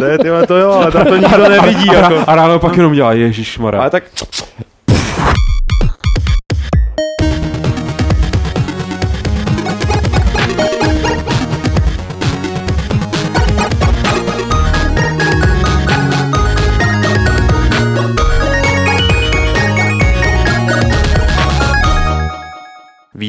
To je, tyhle, to jo, ale tam to nikdo nevidí. A, Jako. a ráno pak jenom dělá, ježišmarja. Ale tak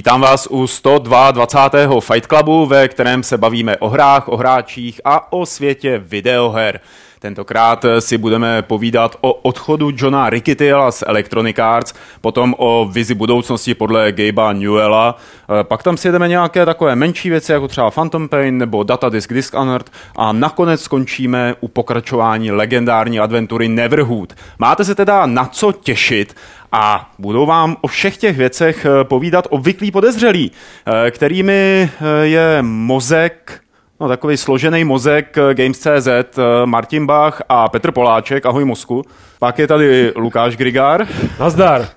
Vítám vás u 122. Fight Clubu, ve kterém se bavíme o hrách, o hráčích a o světě videoher. Tentokrát si budeme povídat o odchodu Johna Ricketyla z Electronic Arts, potom o vizi budoucnosti podle Gabe'a Newella, pak tam si jedeme nějaké takové menší věci, jako třeba Phantom Pain nebo Datadisk Dishonored a nakonec skončíme u pokračování legendární adventury Neverhood. Máte se teda na co těšit a budou vám o všech těch věcech eh, povídat obvyklí podezřelí, eh, kterými eh, je mozek, no takový složený mozek Games.cz, Martin Bach a Petr Poláček, ahoj mozku. Pak je tady Lukáš Grigár. Nazdar.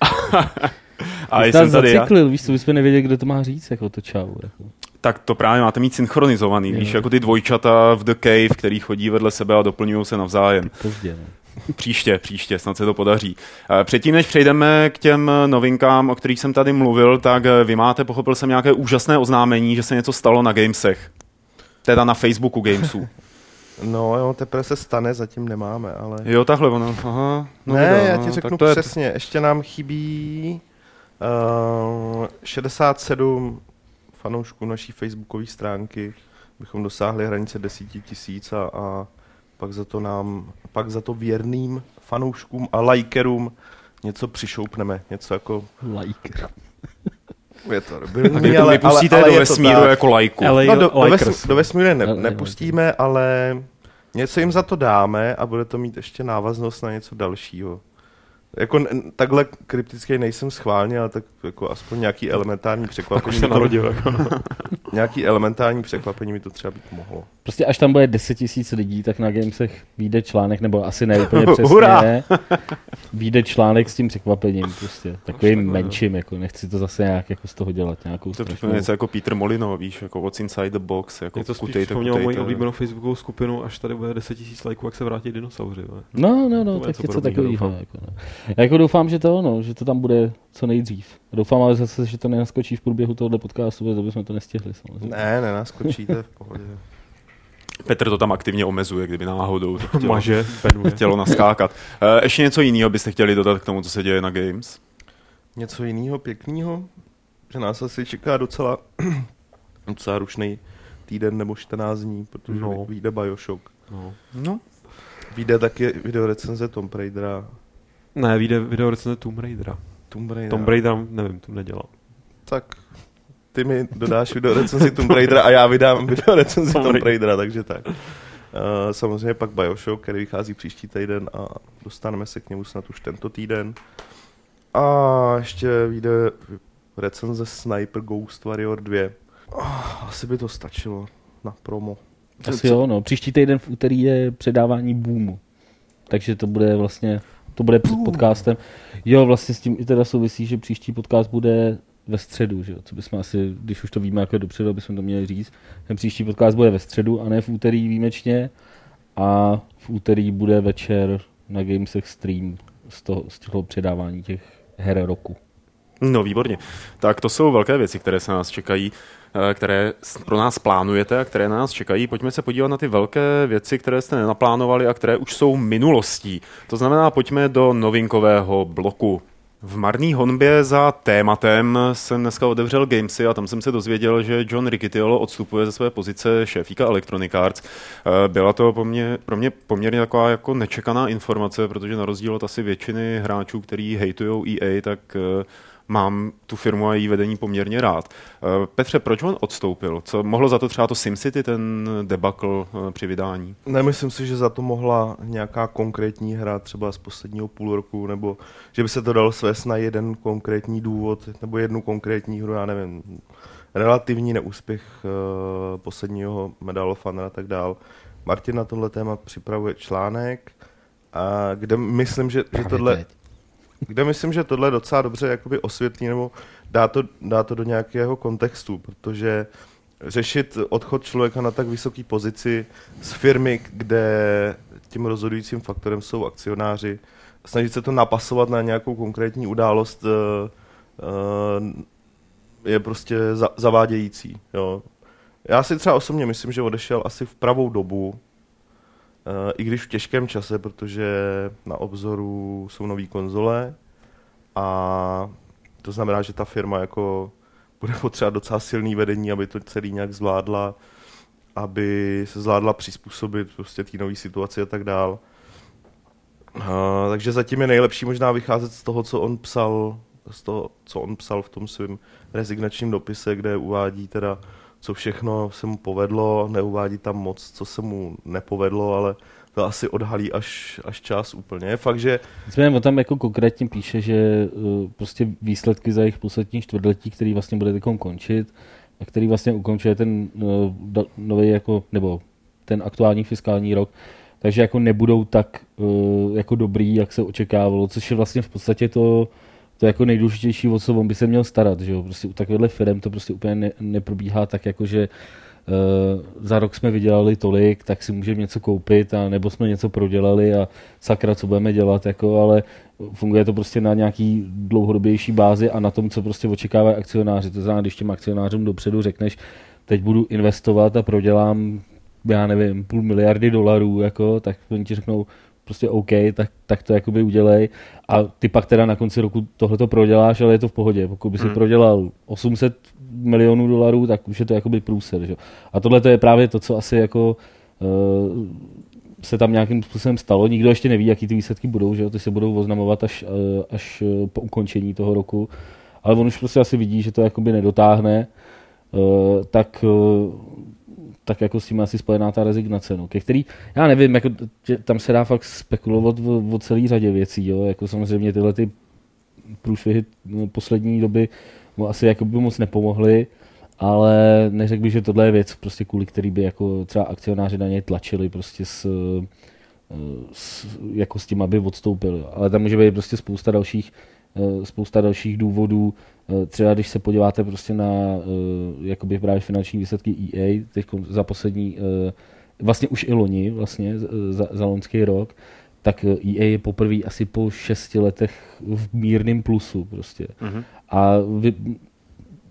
a jsem tady zaciklil, já. víš co, bychom nevěděli, kdo to má říct, jako to čau. Jako. Tak to právě máte mít synchronizovaný, je. víš, jako ty dvojčata v The Cave, který chodí vedle sebe a doplňují se navzájem. Pozdě, no. Příště, příště, snad se to podaří. Eh, předtím, než přejdeme k těm novinkám, o kterých jsem tady mluvil, tak eh, vy máte, pochopil jsem, nějaké úžasné oznámení, že se něco stalo na Gamesech. Teda na Facebooku Gamesů. No jo, teprve se stane, zatím nemáme, ale... Jo, takhle ono, aha. No ne, videa, já ti řeknu to přesně, je... ještě nám chybí uh, 67 fanoušků naší facebookové stránky, bychom dosáhli hranice 10 tisíc a, a pak za to nám, pak za to věrným fanouškům a lajkerům něco přišoupneme, něco jako... Liker. Je to debilní, ale, ale, ale, do vesmíru jako lajku. No, do, do, ves, do vesmíru ne, nepustíme, ale něco jim za to dáme a bude to mít ještě návaznost na něco dalšího. Jako takhle kryptický nejsem schválně, ale tak jako aspoň nějaký elementární překvapení. se narodil. Jako. nějaký elementární překvapení mi to třeba být mohlo. Prostě až tam bude 10 tisíc lidí, tak na Gamesech vyjde článek, nebo asi ne úplně přesně, vyjde článek s tím překvapením, prostě takovým no. menším, jako nechci to zase nějak jako z toho dělat, nějakou To je něco jako Peter Molino, víš, jako What's Inside the Box, jako Je to spíš vzpomněl moji oblíbenou facebookovou skupinu, až tady bude 10 tisíc lajků, jak se vrátí dinosauři. No, no, no, tak něco takového. Jako, no. Já jako doufám, že to, no, že to tam bude co nejdřív. Doufám ale zase, že to nenaskočí v průběhu tohoto podcastu, to bychom to nestihli samozřejmě. Ne, nenaskočíte v pohodě. Petr to tam aktivně omezuje, kdyby náhodou to chtělo, Maže, chtělo naskákat. Uh, ještě něco jiného byste chtěli dodat k tomu, co se děje na Games? Něco jiného pěkného? Že nás asi čeká docela, docela rušný týden nebo 14 dní, protože no. vyjde Bioshock. No. no. Vyjde taky video recenze Tomb Raidera. Ne, vyjde video recenze Tomb Raidera. Tomb Raider. Tomb Raider, nevím, to nedělal. Tak ty mi dodáš video recenzi Tomb Raidera a já vydám video recenzi Tomb Raidera, takže tak. Uh, samozřejmě pak Bioshock, který vychází příští týden a dostaneme se k němu snad už tento týden. A ještě vyjde recenze Sniper Ghost Warrior 2. Oh, asi by to stačilo na promo. Asi jo, no. Příští týden v úterý je předávání Boomu. Takže to bude vlastně, to bude před podcastem. Jo, vlastně s tím i teda souvisí, že příští podcast bude ve středu, že jo? co bychom asi, když už to víme jako dopředu, bychom to měli říct. Ten příští podcast bude ve středu a ne v úterý výjimečně a v úterý bude večer na Gamesech stream z toho, z toho předávání těch her roku. No výborně. Tak to jsou velké věci, které se nás čekají, eh, které pro nás plánujete a které nás čekají. Pojďme se podívat na ty velké věci, které jste nenaplánovali a které už jsou minulostí. To znamená, pojďme do novinkového bloku. V marný honbě za tématem jsem dneska otevřel Gamesy a tam jsem se dozvěděl, že John Riccitiello odstupuje ze své pozice šéfíka Electronic Arts. Eh, byla to pro mě, pro mě poměrně taková jako nečekaná informace, protože na rozdíl od asi většiny hráčů, který hejtují EA, tak eh, mám tu firmu a její vedení poměrně rád. Eh, Petře, proč on odstoupil? Co mohlo za to třeba to SimCity, ten debakl eh, při vydání? Nemyslím si, že za to mohla nějaká konkrétní hra třeba z posledního půl roku, nebo že by se to dalo svést na jeden konkrétní důvod, nebo jednu konkrétní hru, já nevím, relativní neúspěch uh, posledního Medal of Honor a tak dál. Martin na tohle téma připravuje článek, a kde myslím, že, že tohle... Teď kde myslím, že tohle docela dobře jakoby osvětlí nebo dá to, dá to do nějakého kontextu, protože řešit odchod člověka na tak vysoké pozici z firmy, kde tím rozhodujícím faktorem jsou akcionáři, snažit se to napasovat na nějakou konkrétní událost uh, uh, je prostě za, zavádějící. Jo. Já si třeba osobně myslím, že odešel asi v pravou dobu, i když v těžkém čase, protože na obzoru jsou nové konzole a to znamená, že ta firma jako bude potřebovat docela silný vedení, aby to celý nějak zvládla, aby se zvládla přizpůsobit prostě té nové situaci a tak dál. Uh, takže zatím je nejlepší možná vycházet z toho, co on psal, z toho, co on psal v tom svém rezignačním dopise, kde uvádí teda, co všechno se mu povedlo, neuvádí tam moc, co se mu nepovedlo, ale to asi odhalí až, až čas úplně. Je fakt, že... Nicméně on tam jako konkrétně píše, že uh, prostě výsledky za jejich poslední čtvrtletí, který vlastně bude teď končit, a který vlastně ukončuje ten uh, nový jako, nebo ten aktuální fiskální rok, takže jako nebudou tak uh, jako dobrý, jak se očekávalo, což je vlastně v podstatě to, to jako nejdůležitější, o co on by se měl starat, že jo? Prostě u takovéhle firm to prostě úplně ne, neprobíhá tak jako, že uh, za rok jsme vydělali tolik, tak si můžeme něco koupit, a nebo jsme něco prodělali a sakra, co budeme dělat, jako, ale funguje to prostě na nějaký dlouhodobější bázi a na tom, co prostě očekávají akcionáři. To znamená, když těm akcionářům dopředu řekneš, teď budu investovat a prodělám, já nevím, půl miliardy dolarů, jako, tak oni ti řeknou, prostě OK, tak, tak to jakoby udělej. A ty pak teda na konci roku tohle to proděláš, ale je to v pohodě. Pokud by si hmm. prodělal 800 milionů dolarů, tak už je to jakoby průser. Že? A tohle to je právě to, co asi jako uh, se tam nějakým způsobem stalo. Nikdo ještě neví, jaký ty výsledky budou, že jo? ty se budou oznamovat až, uh, až uh, po ukončení toho roku. Ale on už prostě asi vidí, že to jakoby nedotáhne, uh, tak uh, tak jako s tím asi spojená ta rezignace, no, ke který, já nevím, jako, tam se dá fakt spekulovat o, o celé řadě věcí, jo, jako samozřejmě tyhle ty průšvihy no, poslední doby mu asi jako by moc nepomohly, ale neřekl bych, že tohle je věc, prostě kvůli který by jako třeba akcionáři na něj tlačili prostě s, s, jako s tím, aby odstoupil. Ale tam může být prostě spousta dalších, spousta dalších důvodů, Eh, třeba když se podíváte prostě na eh, jakoby právě finanční výsledky EA, teď za poslední, eh, vlastně už i loni, vlastně za, za loňský rok, tak EA je poprvé asi po šesti letech v mírném plusu prostě. Uh-huh. A vy,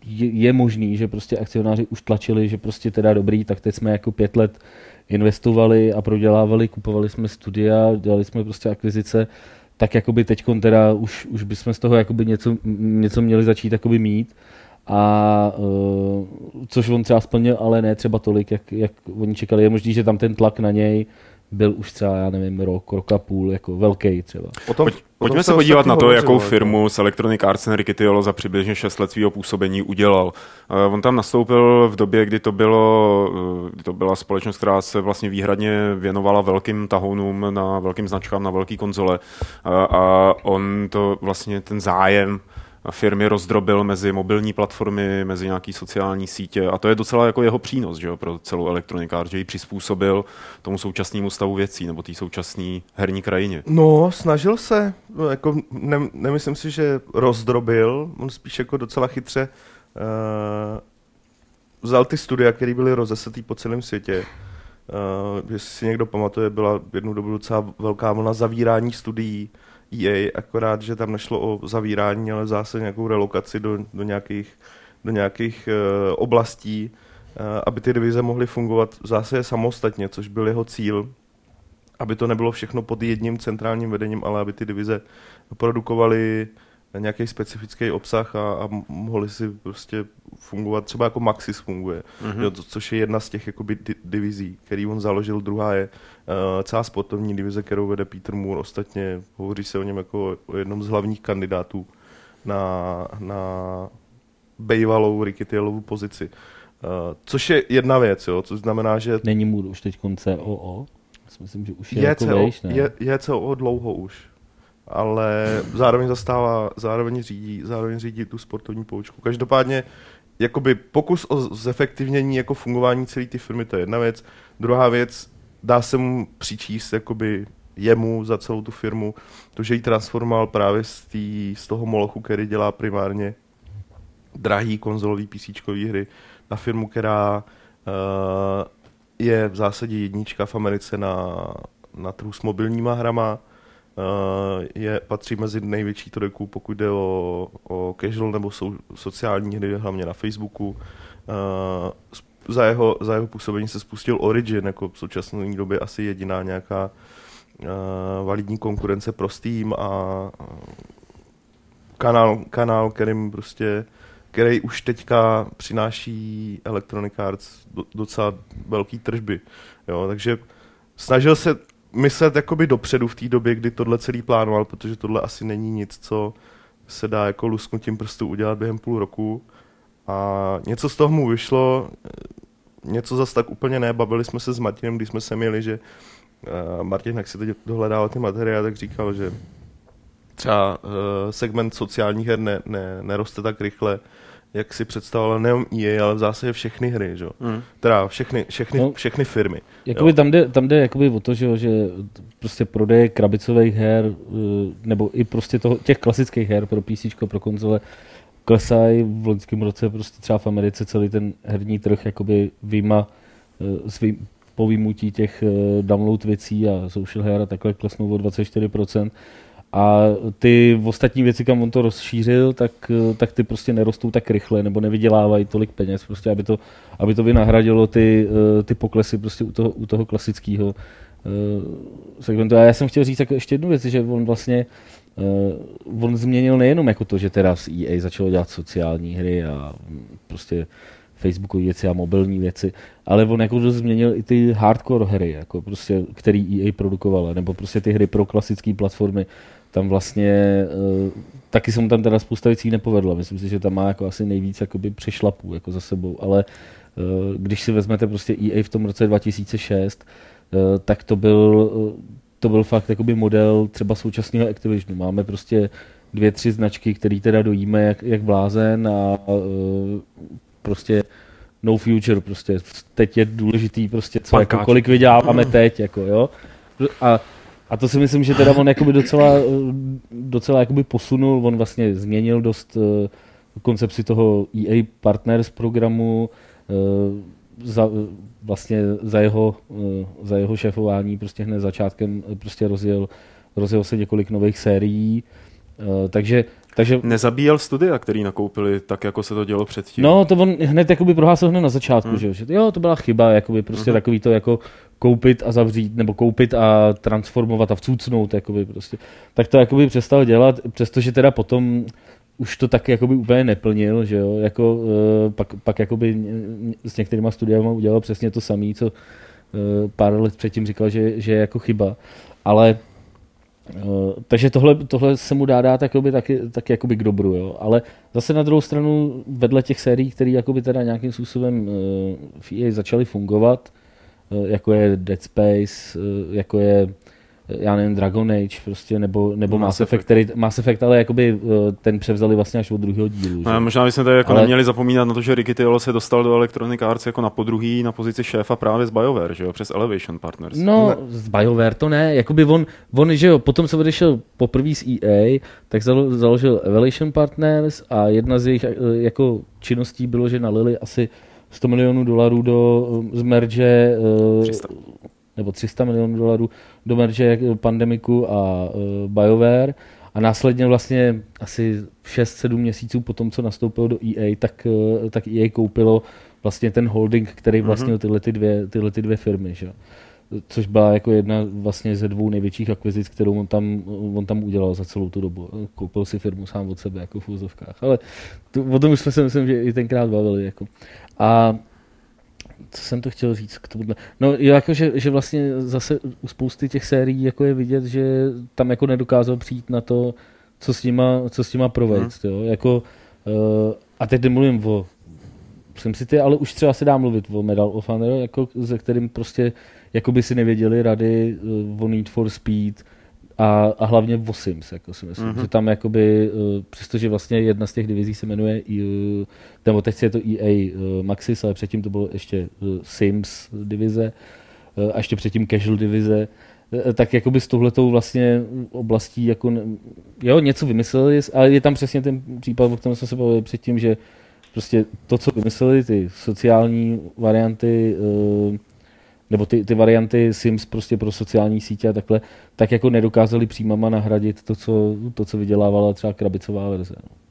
je, je možný, že prostě akcionáři už tlačili, že prostě teda dobrý, tak teď jsme jako pět let investovali a prodělávali, kupovali jsme studia, dělali jsme prostě akvizice, tak jakoby teď teda už, už bychom z toho jakoby něco, něco měli začít jakoby mít. A uh, což on třeba splnil, ale ne třeba tolik, jak, jak oni čekali. Je možný, že tam ten tlak na něj byl už třeba, já nevím, rok, rok a půl, jako velký třeba. Potom, Pojď, pojďme se podívat na to, hovořil, jakou firmu s Electronic Arts Henry Tiolo za přibližně 6 let svého působení udělal. Uh, on tam nastoupil v době, kdy to, bylo, uh, kdy to byla společnost, která se vlastně výhradně věnovala velkým tahounům na velkým značkám, na velký konzole. Uh, a on to vlastně ten zájem firmy rozdrobil mezi mobilní platformy, mezi nějaký sociální sítě a to je docela jako jeho přínos že jo, pro celou elektronikář, že ji přizpůsobil tomu současnému stavu věcí nebo té současné herní krajině. No, snažil se, jako ne, nemyslím si, že rozdrobil, on spíš jako docela chytře uh, vzal ty studia, které byly rozesetý po celém světě. Uh, jestli si někdo pamatuje, byla jednu dobu docela velká vlna zavírání studií, EA, akorát, že tam nešlo o zavírání, ale zase nějakou relokaci do, do nějakých, do nějakých uh, oblastí, uh, aby ty divize mohly fungovat zase samostatně, což byl jeho cíl, aby to nebylo všechno pod jedním centrálním vedením, ale aby ty divize produkovaly nějaký specifický obsah a, a mohli si prostě fungovat, třeba jako Maxis funguje, mm-hmm. jo, to, což je jedna z těch jakoby, di- divizí, který on založil, druhá je uh, celá sportovní divize, kterou vede Peter Moore, ostatně hovoří se o něm jako o jednom z hlavních kandidátů na, na bejvalou Rikitielovu pozici. Uh, což je jedna věc, jo, což znamená, že... Není Moore už teď konce OO? Myslím, že už je, je jako CO, vejš, ne? Je, je CO dlouho už ale zároveň zastává, zároveň řídí, zároveň řídí tu sportovní poučku. Každopádně jakoby pokus o zefektivnění jako fungování celé ty firmy, to je jedna věc. Druhá věc, dá se mu přičíst jakoby jemu za celou tu firmu, to, že ji transformoval právě z, tý, z toho molochu, který dělá primárně drahý konzolový PC hry, na firmu, která uh, je v zásadě jednička v Americe na, na trhu s mobilníma hrama. Uh, je, patří mezi největší trojku, pokud jde o, o casual nebo sou, sociální hry, hlavně na Facebooku. Uh, za jeho, za jeho působení se spustil Origin, jako v současné době asi jediná nějaká uh, validní konkurence pro Steam a uh, kanál, kanál, kterým prostě který už teďka přináší Electronic Arts docela velký tržby. Jo, takže snažil se myslet jakoby dopředu v té době, kdy tohle celý plánoval, protože tohle asi není nic, co se dá jako lusknutím prstů udělat během půl roku. A něco z toho mu vyšlo, něco zas tak úplně ne, bavili jsme se s Martinem, když jsme se měli, že uh, Martin, jak si teď dohledával ty materiály, tak říkal, že třeba uh, segment sociálních her ne, ne, neroste tak rychle, jak si představoval nejenom EA, ale v zásadě všechny hry, že? Mm. Teda všechny, všechny, no, všechny firmy. Jakoby tam jde, tam jde jakoby o to, že, že prostě prodej krabicových her, eh, nebo i prostě toho, těch klasických her pro PC, pro konzole, klesají v loňském roce prostě třeba v Americe celý ten herní trh jakoby výjima eh, s vý, po výmutí těch download věcí a social her a takhle klesnou o 24%. A ty ostatní věci, kam on to rozšířil, tak, tak ty prostě nerostou tak rychle nebo nevydělávají tolik peněz, prostě aby to, aby to vynahradilo ty, ty poklesy prostě u toho, u toho klasického eh, segmentu. A já jsem chtěl říct ještě jednu věc, že on vlastně uh, on změnil nejenom jako to, že teda z EA začalo dělat sociální hry a prostě Facebookové věci a mobilní věci, ale on jako změnil i ty hardcore hry, jako prostě, který EA produkovala, nebo prostě ty hry pro klasické platformy, tam vlastně uh, taky se mu tam teda spousta věcí nepovedla. Myslím si, že tam má jako asi nejvíc jakoby přešlapů jako za sebou, ale uh, když si vezmete prostě EA v tom roce 2006, uh, eh, tak to byl, uh, to byl fakt jakoby model třeba současného Activisionu. Máme prostě dvě, tři značky, které teda dojíme jak, jak blázen a uh, prostě no future, prostě teď je důležitý prostě co, jako kolik vyděláváme teď, jako jo. A a to si myslím, že teda on jakoby docela, docela jakoby posunul, on vlastně změnil dost uh, koncepci toho EA Partners programu, uh, za, vlastně za jeho, za jeho šéfování prostě hned začátkem prostě rozjel, rozjel se několik nových sérií, takže takže... Nezabíjel studia, který nakoupili tak, jako se to dělo předtím. No, to on hned jakoby prohlásil hned na začátku, hmm. že, jo, to byla chyba, jakoby prostě hmm. takový to jako koupit a zavřít, nebo koupit a transformovat a vcucnout, jakoby prostě. Tak to jakoby přestal dělat, přestože teda potom už to tak jakoby úplně neplnil, že jo, jako uh, pak, pak jakoby s některýma studiama udělal přesně to samé, co uh, pár let předtím říkal, že, že je jako chyba, ale takže tohle, tohle se mu dá dát jakoby, taky, taky jakoby k dobru, jo. ale zase na druhou stranu vedle těch sérií, které jakoby teda nějakým způsobem uh, v EA začaly fungovat, uh, jako je Dead Space, jako je já nevím, Dragon Age prostě, nebo, nebo no, Mass, Effect, který, Mass Effect, ale jakoby eh, ten převzali vlastně až od druhého dílu. No, možná bychom tady jako ale... neměli zapomínat na to, že Ricky Tiolo se dostal do Electronic Arts jako na podruhý na pozici šéfa právě z BioWare, že jo, přes Elevation Partners. No, ne. z BioWare to ne, jakoby on, on, že jo, potom se odešel poprvé z EA, tak založil Elevation Partners a jedna z jejich eh, jako činností bylo, že nalili asi 100 milionů dolarů do eh, zmerže 300 nebo 300 milionů dolarů do merge Pandemiku a uh, BioWare a následně vlastně asi 6-7 měsíců po tom, co nastoupil do EA, tak, uh, tak EA koupilo vlastně ten holding, který mhm. vlastnil tyhle, ty dvě, tyhle ty dvě firmy. Že? což byla jako jedna vlastně ze dvou největších akvizic, kterou on tam, on tam udělal za celou tu dobu. Koupil si firmu sám od sebe jako v úzovkách. Ale to, o tom už jsme se myslím, že i tenkrát bavili. Jako. A co jsem to chtěl říct k tomuhle? No jako, že, že vlastně zase u spousty těch sérií jako je vidět, že tam jako nedokázal přijít na to, co s nima, co s nima provést, hmm. jo, jako uh, a teď nemluvím o jsem si ty, ale už třeba se dá mluvit o Medal of Honor, jako, ze kterým prostě jako by si nevěděli rady uh, o Need for Speed, a, a hlavně o Sims, jako si myslím, mm-hmm. že tam jakoby, uh, přestože vlastně jedna z těch divizí se jmenuje, uh, nebo teď je to EA uh, Maxis, ale předtím to bylo ještě uh, Sims divize a ještě předtím Casual divize, tak jakoby s touhletou vlastně oblastí jako, jo, něco vymysleli, ale je tam přesně ten případ, o kterém jsme se bavili předtím, že prostě to, co vymysleli, ty sociální varianty, nebo ty, ty varianty Sims prostě pro sociální sítě a takhle, tak jako nedokázali přímama nahradit to, co, to, co vydělávala třeba krabicová verze. No.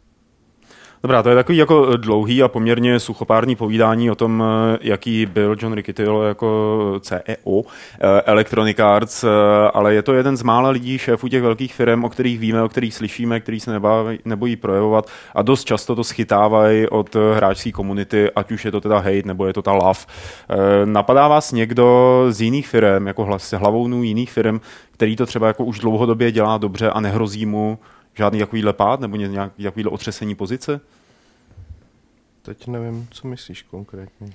Dobrá, to je takový jako dlouhý a poměrně suchopární povídání o tom, jaký byl John Riccitiello jako CEO eh, Electronic Arts, eh, ale je to jeden z mála lidí, šéfů těch velkých firm, o kterých víme, o kterých slyšíme, který se nebáví, nebojí projevovat a dost často to schytávají od hráčské komunity, ať už je to teda hate nebo je to ta love. Eh, napadá vás někdo z jiných firm, jako hlas, hlavounů jiných firm, který to třeba jako už dlouhodobě dělá dobře a nehrozí mu žádný takovýhle pád nebo nějaký takovýhle otřesení pozice? Teď nevím, co myslíš konkrétně.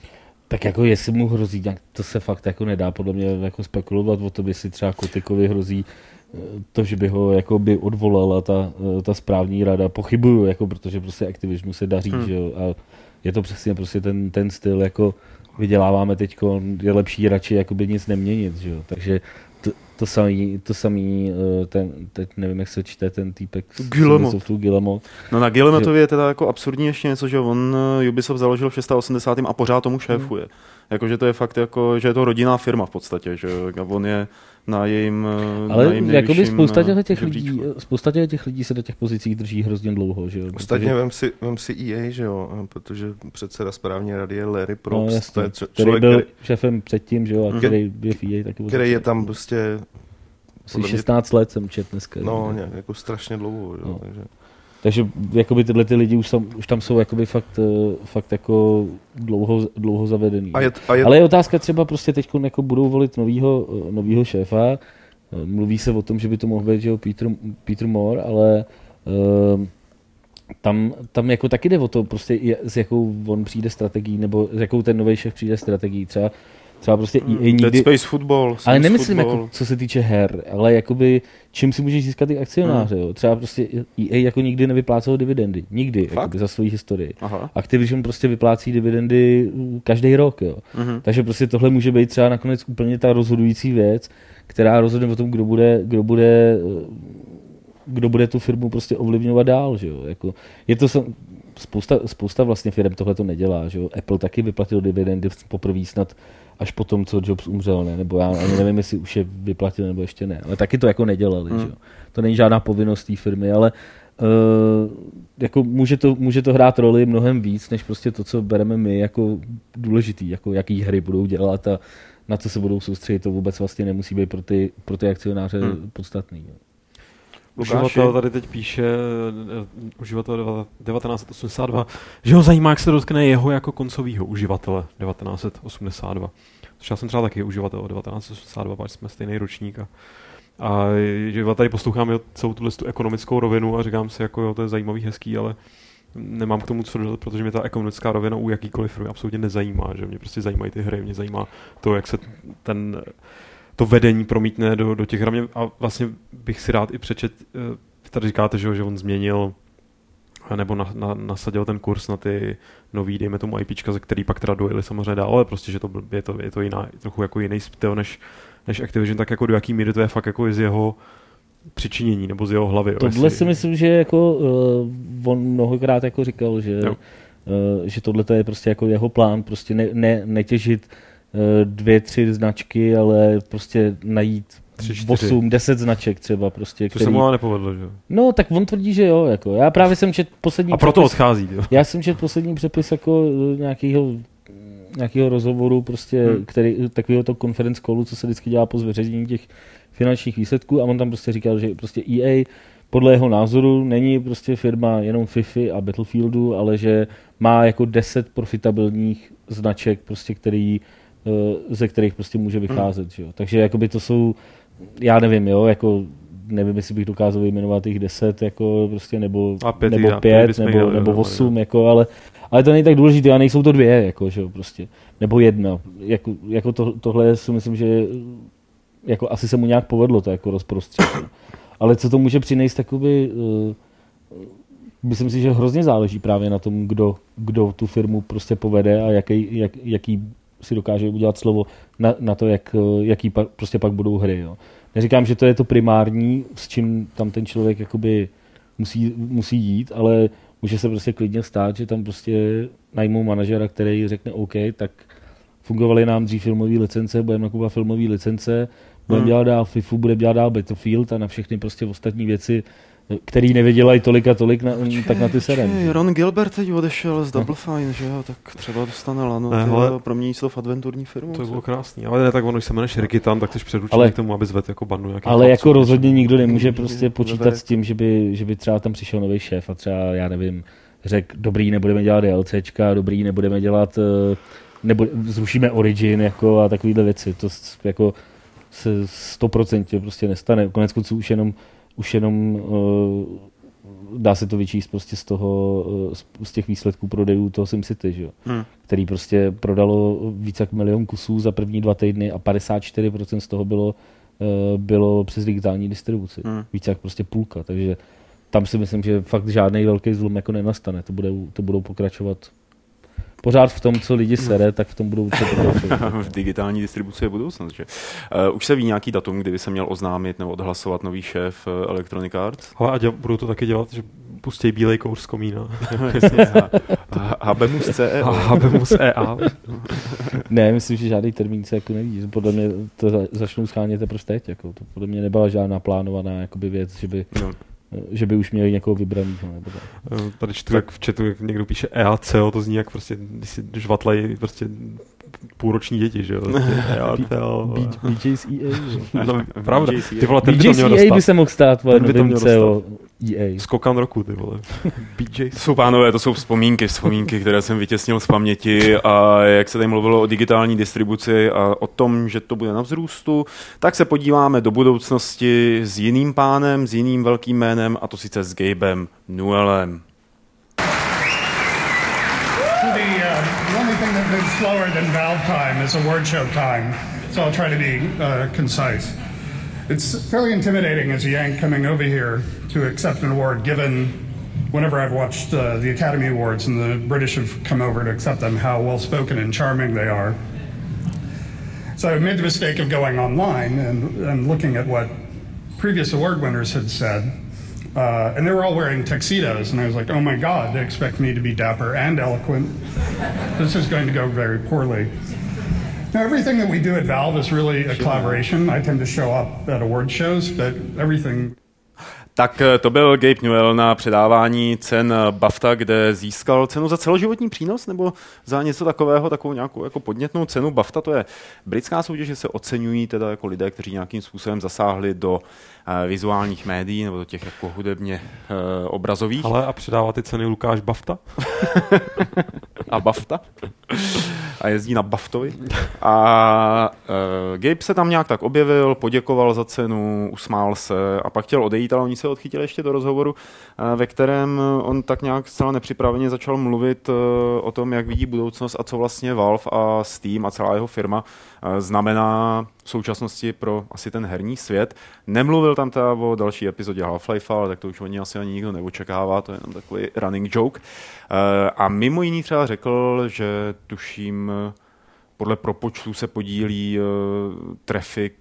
Tak jako jestli mu hrozí, to se fakt jako nedá podle mě jako spekulovat o to, si třeba Kotikovi hrozí eh, to, že by ho jako by odvolala ta, eh, ta správní rada. Pochybuju, jako, protože prostě Activision se daří, hmm. že jo, a je to přesně prostě ten, ten styl, jako vyděláváme teď, je lepší radši jakoby nic neměnit, že jo. Takže to samý, to samý eh, ten, teď nevím, jak se čte ten týpek Guillemot. Guillemot. No na Guillemotovi je teda jako absurdní ještě něco, že on eh, Ubisoft založil v 680. a pořád tomu šéfuje. Hmm. Jakože to je fakt jako, že je to rodinná firma v podstatě, že on je na jejím Ale na jejím jakoby spousta těch, těch lidí, spousta těch, lidí se do těch pozicích drží hrozně dlouho, že jo? Ostatně protože... vem, si, vem si EA, že jo, protože předseda správní rady je Larry Probst, no, jasně, to je č- který člověk, byl který... šéfem předtím, že jo, a mhm. který je v EA taky. Který je tam prostě... Asi 16 mě... let jsem čet dneska. No, ne, jako strašně dlouho, jo, no. takže... Takže jakoby tyhle ty lidi už tam, už tam jsou jakoby fakt, eh, fakt jako dlouho, dlouho zavedený. A je, a je... Ale je otázka třeba prostě teď jako budou volit novýho, eh, novýho šéfa. Eh, mluví se o tom, že by to mohl být že jo, Peter, Peter Moore, ale uh, tam, tam jako taky jde o to, prostě s jakou on přijde strategií, nebo s jakou ten nový šéf přijde strategií. Třeba Třeba prostě EA nikdy... Dead Space Football. Ale nemyslím, football. jako, co se týče her, ale jakoby, čím si můžeš získat ty akcionáře. Hmm. Jo? Třeba prostě EA jako nikdy nevyplácel dividendy. Nikdy, jakoby, za svoji historii. Aha. Activision prostě vyplácí dividendy každý rok. Jo? Hmm. Takže prostě tohle může být třeba nakonec úplně ta rozhodující věc, která rozhodne o tom, kdo bude, kdo bude kdo bude tu firmu prostě ovlivňovat dál, že jo? Jako, je to spousta, spousta vlastně firm tohle to nedělá, že jo? Apple taky vyplatil dividendy poprvé snad až po tom, co Jobs umřel, ne? nebo já ani nevím, jestli už je vyplatil nebo ještě ne, ale taky to jako nedělali, hmm. že jo? To není žádná povinnost té firmy, ale Uh, jako může, to, může to hrát roli mnohem víc, než prostě to, co bereme my jako důležitý, jako jaký hry budou dělat a na co se budou soustředit, to vůbec vlastně nemusí být pro ty, pro ty akcionáře hmm. podstatný. Jo. Uživatel tady teď píše, uh, uživatel 1982, že ho zajímá, jak se dotkne jeho jako koncového uživatele 1982. Což já jsem třeba taky uživatel 1982, protože jsme stejný ročník a, a že tady poslouchám celou tuhle tu ekonomickou rovinu a říkám si, jako jo, to je zajímavý, hezký, ale nemám k tomu co dodat, protože mě ta ekonomická rovina u jakýkoliv firmy absolutně nezajímá, že mě prostě zajímají ty hry, mě zajímá to, jak se ten to vedení promítne do, do těch hramě a vlastně bych si rád i přečet, eh, tady říkáte, že, že on změnil nebo na, na, nasadil ten kurz na ty nový, dejme tomu IPčka, ze který pak teda dojeli samozřejmě dál, ale prostě, že to, je to, je to jiná, trochu jako jiný styl než, než Activision, tak jako do jaký míry to je fakt jako z jeho přičinění nebo z jeho hlavy. Tohle jestli... si myslím, že jako uh, on mnohokrát jako říkal, že, uh, že tohle je prostě jako jeho plán, prostě ne, ne, netěžit Eh, dvě, tři značky, ale prostě najít tři, 8, 10 značek třeba prostě. To který... se mu ale nepovedlo, že No, tak on tvrdí, že jo, jako. Já právě jsem čet poslední A proto přepis, odchází, jo. Já jsem čet poslední přepis jako eh, nějakého nějakého rozhovoru, prostě, hmm. který, takového to conference callu, co se vždycky dělá po zveřejnění těch finančních výsledků a on tam prostě říkal, že prostě EA podle jeho názoru není prostě firma jenom FIFA a Battlefieldu, ale že má jako 10 profitabilních značek, prostě, který Eh, ze kterých prostě může vycházet. Že jo. Takže jakoby to jsou, já nevím, jo, jako nevím, jestli bych dokázal vyjmenovat jich deset, jako prostě, nebo, a pět, nebo pět, nebo, nebo, nebo osm, jako, ale, ale to není tak důležité, a nejsou to dvě, jako, že jo, prostě, nebo jedna. Jako, jako to, tohle si myslím, že jako asi se mu nějak povedlo to jako rozprostřed. Ale co to může přinést, takoby, uh, myslím si, že hrozně záleží právě na tom, kdo, kdo tu firmu prostě povede a jaký, jak, jaký si dokáže udělat slovo na, na to, jak, jaký pa, prostě pak budou hry. Jo. Neříkám, že to je to primární, s čím tam ten člověk jakoby musí, musí jít, ale může se prostě klidně stát, že tam prostě najmou manažera, který řekne OK, tak fungovaly nám dřív filmové licence, budeme nakupovat filmové licence, budeme hmm. dělat dál FIFU, budeme dělat dál Battlefield a na všechny prostě ostatní věci který nevydělají tolik a tolik, na, počkej, tak na ty serem. Ron Gilbert teď odešel z Double Fine, že jo, tak třeba dostane lano, ne, ale pro mě to v adventurní firmu. To bylo krásný, ale ne, tak ono, když se jmenuje Shirikitan, tak jsi předurčený k tomu, aby zvedl jako bandu nějaký Ale jako rozhodně nikdo nemůže prostě počítat s tím, že by, že by třeba tam přišel nový šéf a třeba, já nevím, řekl, dobrý, nebudeme dělat DLCčka, dobrý, nebudeme dělat, eh, nebo zrušíme Origin jako a takovéhle věci. To jako se 100% prostě nestane. Konec konců už jenom už jenom uh, dá se to vyčíst prostě z toho, uh, z těch výsledků prodejů toho SimCity, že? Hmm. který prostě prodalo více jak milion kusů za první dva týdny a 54% z toho bylo, uh, bylo přes digitální distribuci. Hmm. Více jak prostě půlka, takže tam si myslím, že fakt žádný velký zlom jako nenastane. To, bude, to budou pokračovat pořád v tom, co lidi sere, tak v tom budou V digitální distribuci je budoucnost, že? Uh, už se ví nějaký datum, kdyby se měl oznámit nebo odhlasovat nový šéf uh, Electronic Arts? Ale a děl, budou to taky dělat, že pustí bílej kouř z komína. Habemus CEO. Habemus EA. ne, myslím, že žádný termín se jako neví. Podle mě to začnou schánět teprve teď. Jako. To podle mě nebyla žádná plánovaná jakoby věc, že by no že by už měli někoho vybraného. Nebo tak. Eh, tady čtu, jak v chatu někdo píše EACO, to zní jak prostě, když si prostě půlroční děti, že jo? BJ EA, No, pravda. Ty vole, ten by to měl EA by se mohl stát, vole, novým CEO. EA. Skokan roku, ty vole. BJ. To jsou pánové, to jsou vzpomínky, vzpomínky, které jsem vytěsnil z paměti a jak se tady mluvilo o digitální distribuci a o tom, že to bude na vzrůstu, tak se podíváme do budoucnosti s jiným pánem, s jiným velkým jménem a to sice s Gabem Newellem. slower than valve time is award show time, so I'll try to be uh, concise. It's fairly intimidating as a Yank coming over here to accept an award, given whenever I've watched uh, the Academy Awards and the British have come over to accept them, how well spoken and charming they are. So I made the mistake of going online and, and looking at what previous award winners had said. Uh, and they were all wearing tuxedos, and I was like, oh my god, they expect me to be dapper and eloquent. this is going to go very poorly. Now, everything that we do at Valve is really a collaboration. I tend to show up at award shows, but everything Tak eh, to byl Gabe Newell na předávání cen BAFTA, kde získal cenu za celoživotní přínos nebo za něco takového, takovou nějakou jako podnětnou cenu BAFTA. To je britská soutěž, že se oceňují teda jako lidé, kteří nějakým způsobem zasáhli do uh, vizuálních médií nebo do těch jako hudebně uh, obrazových. Ale a předává ty ceny Lukáš BAFTA? a BAFTA? a jezdí na Baftovi. A uh, Gabe se tam nějak tak objevil, poděkoval za cenu, usmál se a pak chtěl odejít, ale oni se odchytili ještě do rozhovoru, uh, ve kterém on tak nějak zcela nepřipraveně začal mluvit uh, o tom, jak vidí budoucnost a co vlastně Valve a Steam a celá jeho firma uh, znamená v současnosti pro asi ten herní svět. Nemluvil tam teda o další epizodě Half-Life, ale tak to už oni asi ani nikdo neočekává, to je jenom takový running joke. Eh, a mimo jiný třeba řekl, že tuším, podle propočtu se podílí eh, traffic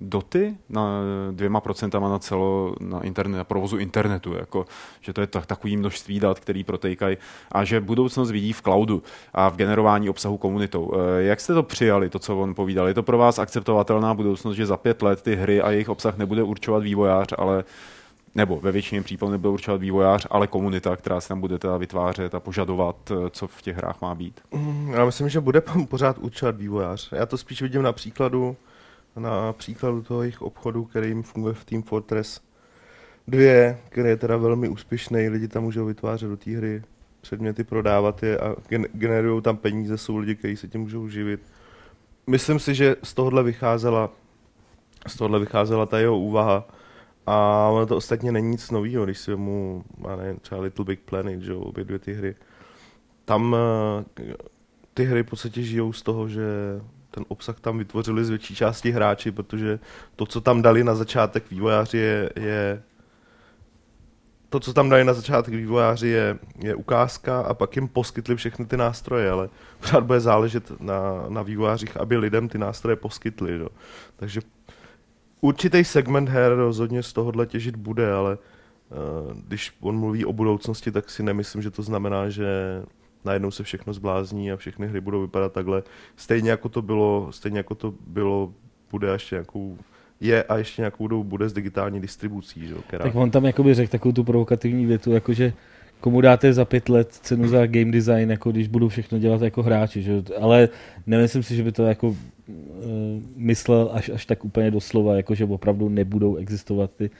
doty na dvěma procentama na celo na, internet, na provozu internetu, jako, že to je tak, takový množství dat, který protejkají a že budoucnost vidí v cloudu a v generování obsahu komunitou. Eh, jak jste to přijali, to, co on povídal? Je to pro vás akceptovatelná budoucnost, že za pět let ty hry a jejich obsah nebude určovat vývojář, ale nebo ve většině případů nebude určovat vývojář, ale komunita, která se tam bude teda vytvářet a požadovat, eh, co v těch hrách má být. Mm, já myslím, že bude pořád určovat vývojář. Já to spíš vidím na příkladu, na příkladu toho jejich obchodu, který jim funguje v Team Fortress 2, který je teda velmi úspěšný, lidi tam můžou vytvářet do té hry předměty, prodávat je a generují tam peníze, jsou lidi, kteří se tím můžou živit. Myslím si, že z tohohle vycházela, z tohohle vycházela ta jeho úvaha, a ono to ostatně není nic nového, když si mu, já nevím, třeba Little Big Planet, že obě dvě ty hry. Tam eh, ty hry v podstatě žijou z toho, že ten obsah tam vytvořili z větší části hráči, protože to, co tam dali na začátek vývojáři, je, je to, co tam dali na začátek vývojáři, je, je ukázka a pak jim poskytli všechny ty nástroje, ale pořád bude záležet na, na vývojářích, aby lidem ty nástroje poskytli. Jo. Takže určitý segment her rozhodně z tohohle těžit bude, ale když on mluví o budoucnosti, tak si nemyslím, že to znamená, že najednou se všechno zblázní a všechny hry budou vypadat takhle. Stejně jako to bylo, stejně jako to bylo, bude ještě nějakou je a ještě nějakou dobu bude s digitální distribucí. Že, která... Tak on tam jakoby řekl takovou tu provokativní větu, jakože komu dáte za pět let cenu za game design, jako když budu všechno dělat jako hráči, že? ale nemyslím si, že by to jako uh, myslel až, až tak úplně doslova, jako že opravdu nebudou existovat ty,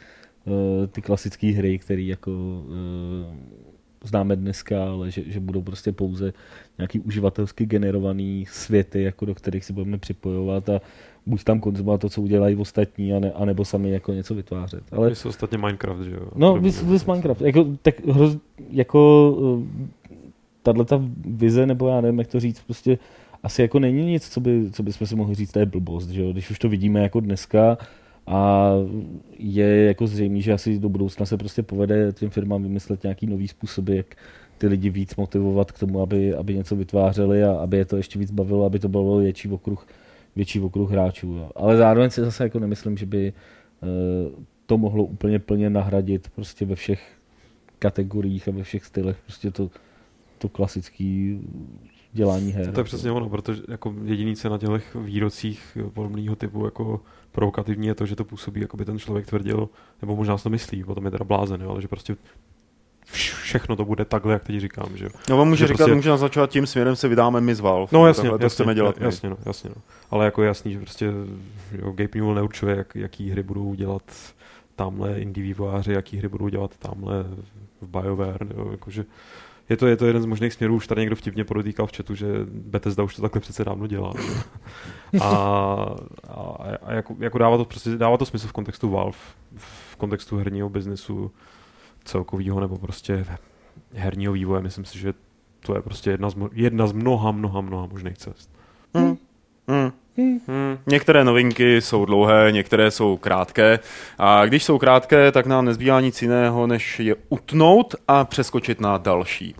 uh, ty klasické hry, které jako uh, známe dneska, ale že, že budou prostě pouze nějaký uživatelsky generovaný světy, jako do kterých si budeme připojovat a buď tam konzumovat to, co udělají ostatní, ane, anebo sami jako něco vytvářet. Ale... Vy ostatně Minecraft, že jo? No, vys, vys Minecraft. Jako, tak hroz, jako uh, tahle ta vize, nebo já nevím, jak to říct, prostě asi jako není nic, co, by, co bychom si mohli říct, to je blbost, že jo? Když už to vidíme jako dneska, a je jako zřejmé, že asi do budoucna se prostě povede těm firmám vymyslet nějaký nový způsoby, jak ty lidi víc motivovat k tomu, aby, aby něco vytvářeli a aby je to ještě víc bavilo, aby to bylo větší okruh, větší okruh hráčů. Jo. Ale zároveň si zase jako nemyslím, že by uh, to mohlo úplně plně nahradit prostě ve všech kategoriích a ve všech stylech prostě to, to klasický dělání her. To je přesně ono, protože jako jediný se na těch výrocích podobného typu jako provokativní je to, že to působí, jako by ten člověk tvrdil, nebo možná si to myslí, potom je teda blázen, ale že prostě všechno to bude takhle, jak teď říkám. Že? No on může že říkat, prostě... může naznačovat tím směrem se vydáme my z Valve. No jasně, jasně, to chceme dělat jasně, no, jasně no. Ale jako je jasný, že prostě jo, Gabe Newell neurčuje, jak, jaký hry budou dělat tamhle indie vývojáři, jaký hry budou dělat tamhle v BioWare, jo, jakože je to, je to jeden z možných směrů, už tady někdo vtipně podotýkal v chatu, že Bethesda už to takhle přece dávno dělá. a, a, a jako, jako, dává, to, prostě, dává to smysl v kontextu Valve, v kontextu herního biznesu celkového nebo prostě herního vývoje. Myslím si, že to je prostě jedna z, jedna z mnoha, mnoha, mnoha možných cest. Hmm. Hmm. Hmm. Některé novinky jsou dlouhé, některé jsou krátké. A když jsou krátké, tak nám nezbývá nic jiného, než je utnout a přeskočit na další.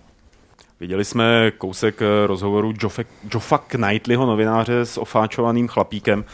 Viděli jsme kousek rozhovoru Joffa, Knightleyho, novináře s ofáčovaným chlapíkem,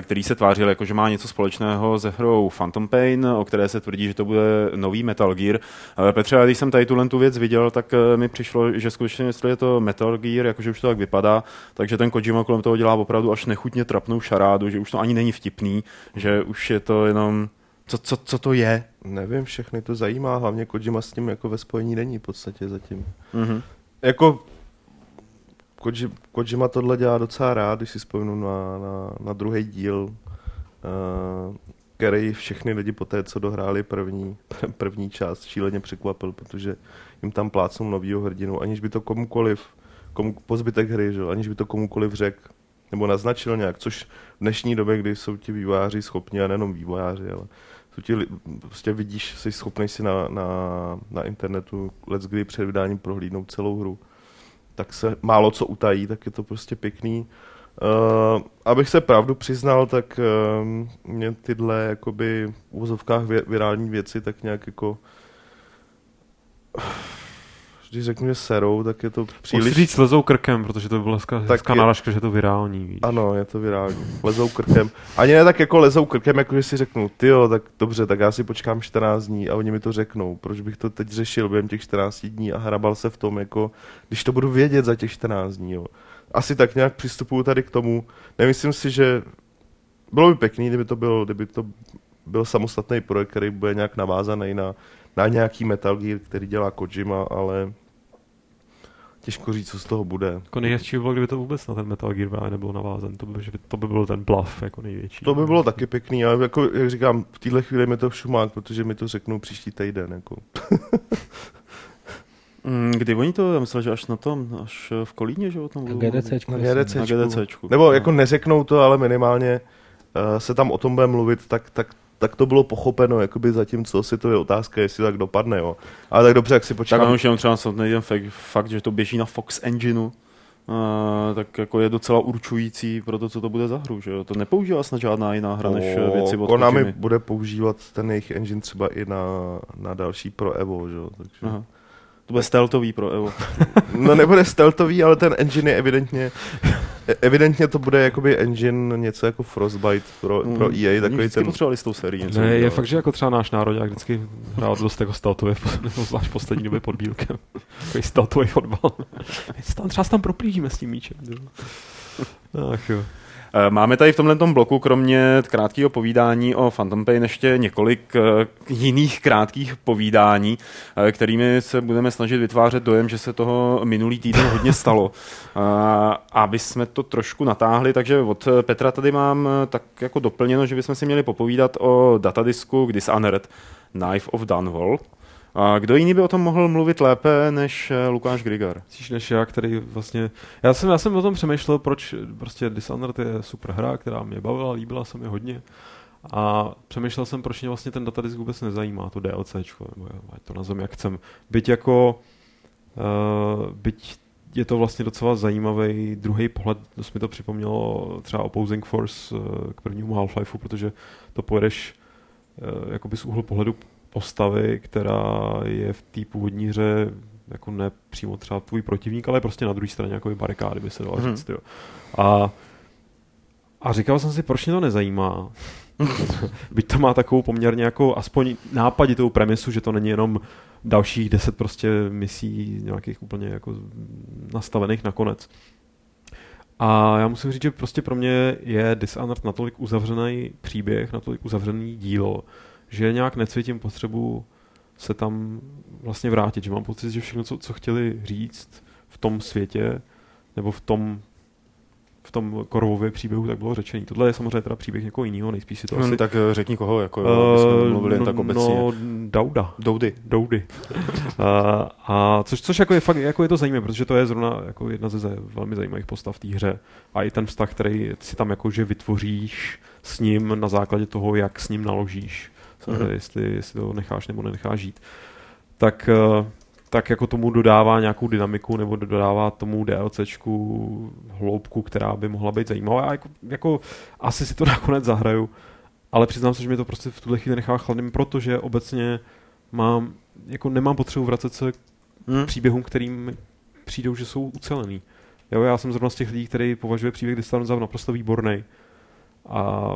který se tvářil jako, že má něco společného se hrou Phantom Pain, o které se tvrdí, že to bude nový Metal Gear. Eh, Petře, když jsem tady tuhle tu věc viděl, tak eh, mi přišlo, že skutečně, jestli je to Metal Gear, jakože už to tak vypadá, takže ten Kojima kolem toho dělá opravdu až nechutně trapnou šarádu, že už to ani není vtipný, že už je to jenom co, co, co to je? Nevím, všechny to zajímá, hlavně Kojima s tím jako ve spojení není v podstatě zatím. Mm-hmm. Jako Koji, Kojima tohle dělá docela rád, když si vzpomenu na, na, na druhý díl, uh, který všechny lidi po té, co dohráli první, první část, šíleně překvapil, protože jim tam plácnou novýho hrdinu, aniž by to komukoliv, komu, po zbytek hry, že? aniž by to komukoliv řekl, nebo naznačil nějak, což v dnešní době, kdy jsou ti vývojáři schopni, a nejenom vývojáři, ale jsou ti, prostě vidíš, jsi schopný si na, na, na internetu let's kdy před vydáním prohlídnout celou hru tak se málo co utají, tak je to prostě pěkný. Uh, abych se pravdu přiznal, tak uh, mě tyhle jakoby v uvozovkách virální věci tak nějak jako když řeknu, že serou, tak je to příliš... Musí říct lezou krkem, protože to byla hezká náražka, že je to virální. Víš. Ano, je to virální. Lezou krkem. Ani ne tak jako lezou krkem, jako že si řeknu, ty jo, tak dobře, tak já si počkám 14 dní a oni mi to řeknou. Proč bych to teď řešil během těch 14 dní a hrabal se v tom, jako, když to budu vědět za těch 14 dní, jo. Asi tak nějak přistupuju tady k tomu. Nemyslím si, že bylo by pěkný, kdyby to byl, kdyby to byl samostatný projekt, který bude nějak navázaný na, na nějaký Metal Gear, který dělá Kojima, ale těžko říct, co z toho bude. Jako nejhezčí by bylo, kdyby to vůbec na ten Metal Gear právě nebylo navázan. To by, že by, to by byl ten bluff jako největší. To by bylo taky pěkný, ale jako, jak říkám, v téhle chvíli mi to všumák, protože mi to řeknou příští týden. Jako. Mm, kdy oni to, já myslel, že až na tom, až v Kolíně, že o tom budou? GDCčku. Na GDCčku. Na GDCčku. Nebo jako no. neřeknou to, ale minimálně uh, se tam o tom bude mluvit, tak, tak tak to bylo pochopeno, jakoby zatímco si to je otázka, jestli tak dopadne, jo. Ale tak dobře, jak si počkám. Tak už jenom třeba samotný ten fakt, fakt, že to běží na Fox Engineu, Uh, tak jako je docela určující pro to, co to bude za hru, že jo? To nepoužívá snad žádná jiná hra, než o, věci od Konami Kojimy. bude používat ten jejich engine třeba i na, na další pro Evo, že jo? Takže... Aha. To bude stealthový pro Evo. no nebude stealthový, ale ten engine je evidentně evidentně to bude jakoby engine něco jako Frostbite pro, mm. pro EA, takový ten... potřebovali s tou sérií něco. Ne, je fakt, že jako třeba náš národ, jak vždycky hrál dost jako stealthově, zvlášť poslední době pod bílkem. Takový stealthový fotbal. třeba se tam proplížíme s tím míčem. Ach jo. Eh, máme tady v tomhle bloku, kromě krátkého povídání o Phantom Pain, ještě několik eh, jiných krátkých povídání, eh, kterými se budeme snažit vytvářet dojem, že se toho minulý týden hodně stalo. Aby jsme to trošku natáhli, takže od Petra tady mám tak jako doplněno, že bychom si měli popovídat o datadisku Dishonored Knife of Dunwall, a kdo jiný by o tom mohl mluvit lépe než eh, Lukáš Grigar? Cíš než já, který vlastně... Já jsem, já jsem o tom přemýšlel, proč prostě Dishonored je super hra, která mě bavila, líbila se mi hodně. A přemýšlel jsem, proč mě vlastně ten datadisk vůbec nezajímá, to DLCčko, nebo ať to nazvem jak chcem. Byť jako... Uh, byť je to vlastně docela zajímavý druhý pohled, to mi to připomnělo třeba Opposing Force uh, k prvnímu Half-Lifeu, protože to pojedeš jakoby z úhlu pohledu postavy, která je v té původní hře jako ne přímo třeba tvůj protivník, ale prostě na druhé straně jako barikády, by se dalo hmm. říct. Jo. A, a říkal jsem si, proč mě to nezajímá. Byť to má takovou poměrně jako aspoň nápaditou premisu, že to není jenom dalších deset prostě misí nějakých úplně jako nastavených nakonec. A já musím říct, že prostě pro mě je Dishonored natolik uzavřený příběh, natolik uzavřený dílo, že nějak necítím potřebu se tam vlastně vrátit, že mám pocit, že všechno, co, co chtěli říct v tom světě, nebo v tom v tom korovově příběhu tak bylo řečený. Tohle je samozřejmě teda příběh někoho jiného, nejspíš si to no, asi... Tak eh, řekni koho, jako uh, jsme mluvili no, tak obecně. No, Dauda. Doudy. Doudy. uh, a což, což jako je fakt, jako je to zajímavé, protože to je zrovna jako jedna ze velmi zajímavých postav v té hře. A i ten vztah, který si tam jakože vytvoříš s ním na základě toho, jak s ním naložíš mm-hmm. jestli, jestli to necháš nebo nenecháš žít, tak, eh, tak jako tomu dodává nějakou dynamiku nebo dodává tomu DLCčku hloubku, která by mohla být zajímavá. A jako, jako asi si to nakonec zahraju, ale přiznám se, že mi to prostě v tuhle chvíli nechá chladným, protože obecně mám, jako nemám potřebu vracet se k hmm. příběhům, kterým přijdou, že jsou ucelený. Jo, já jsem zrovna z těch lidí, který považuje příběh Distant za naprosto výborný. A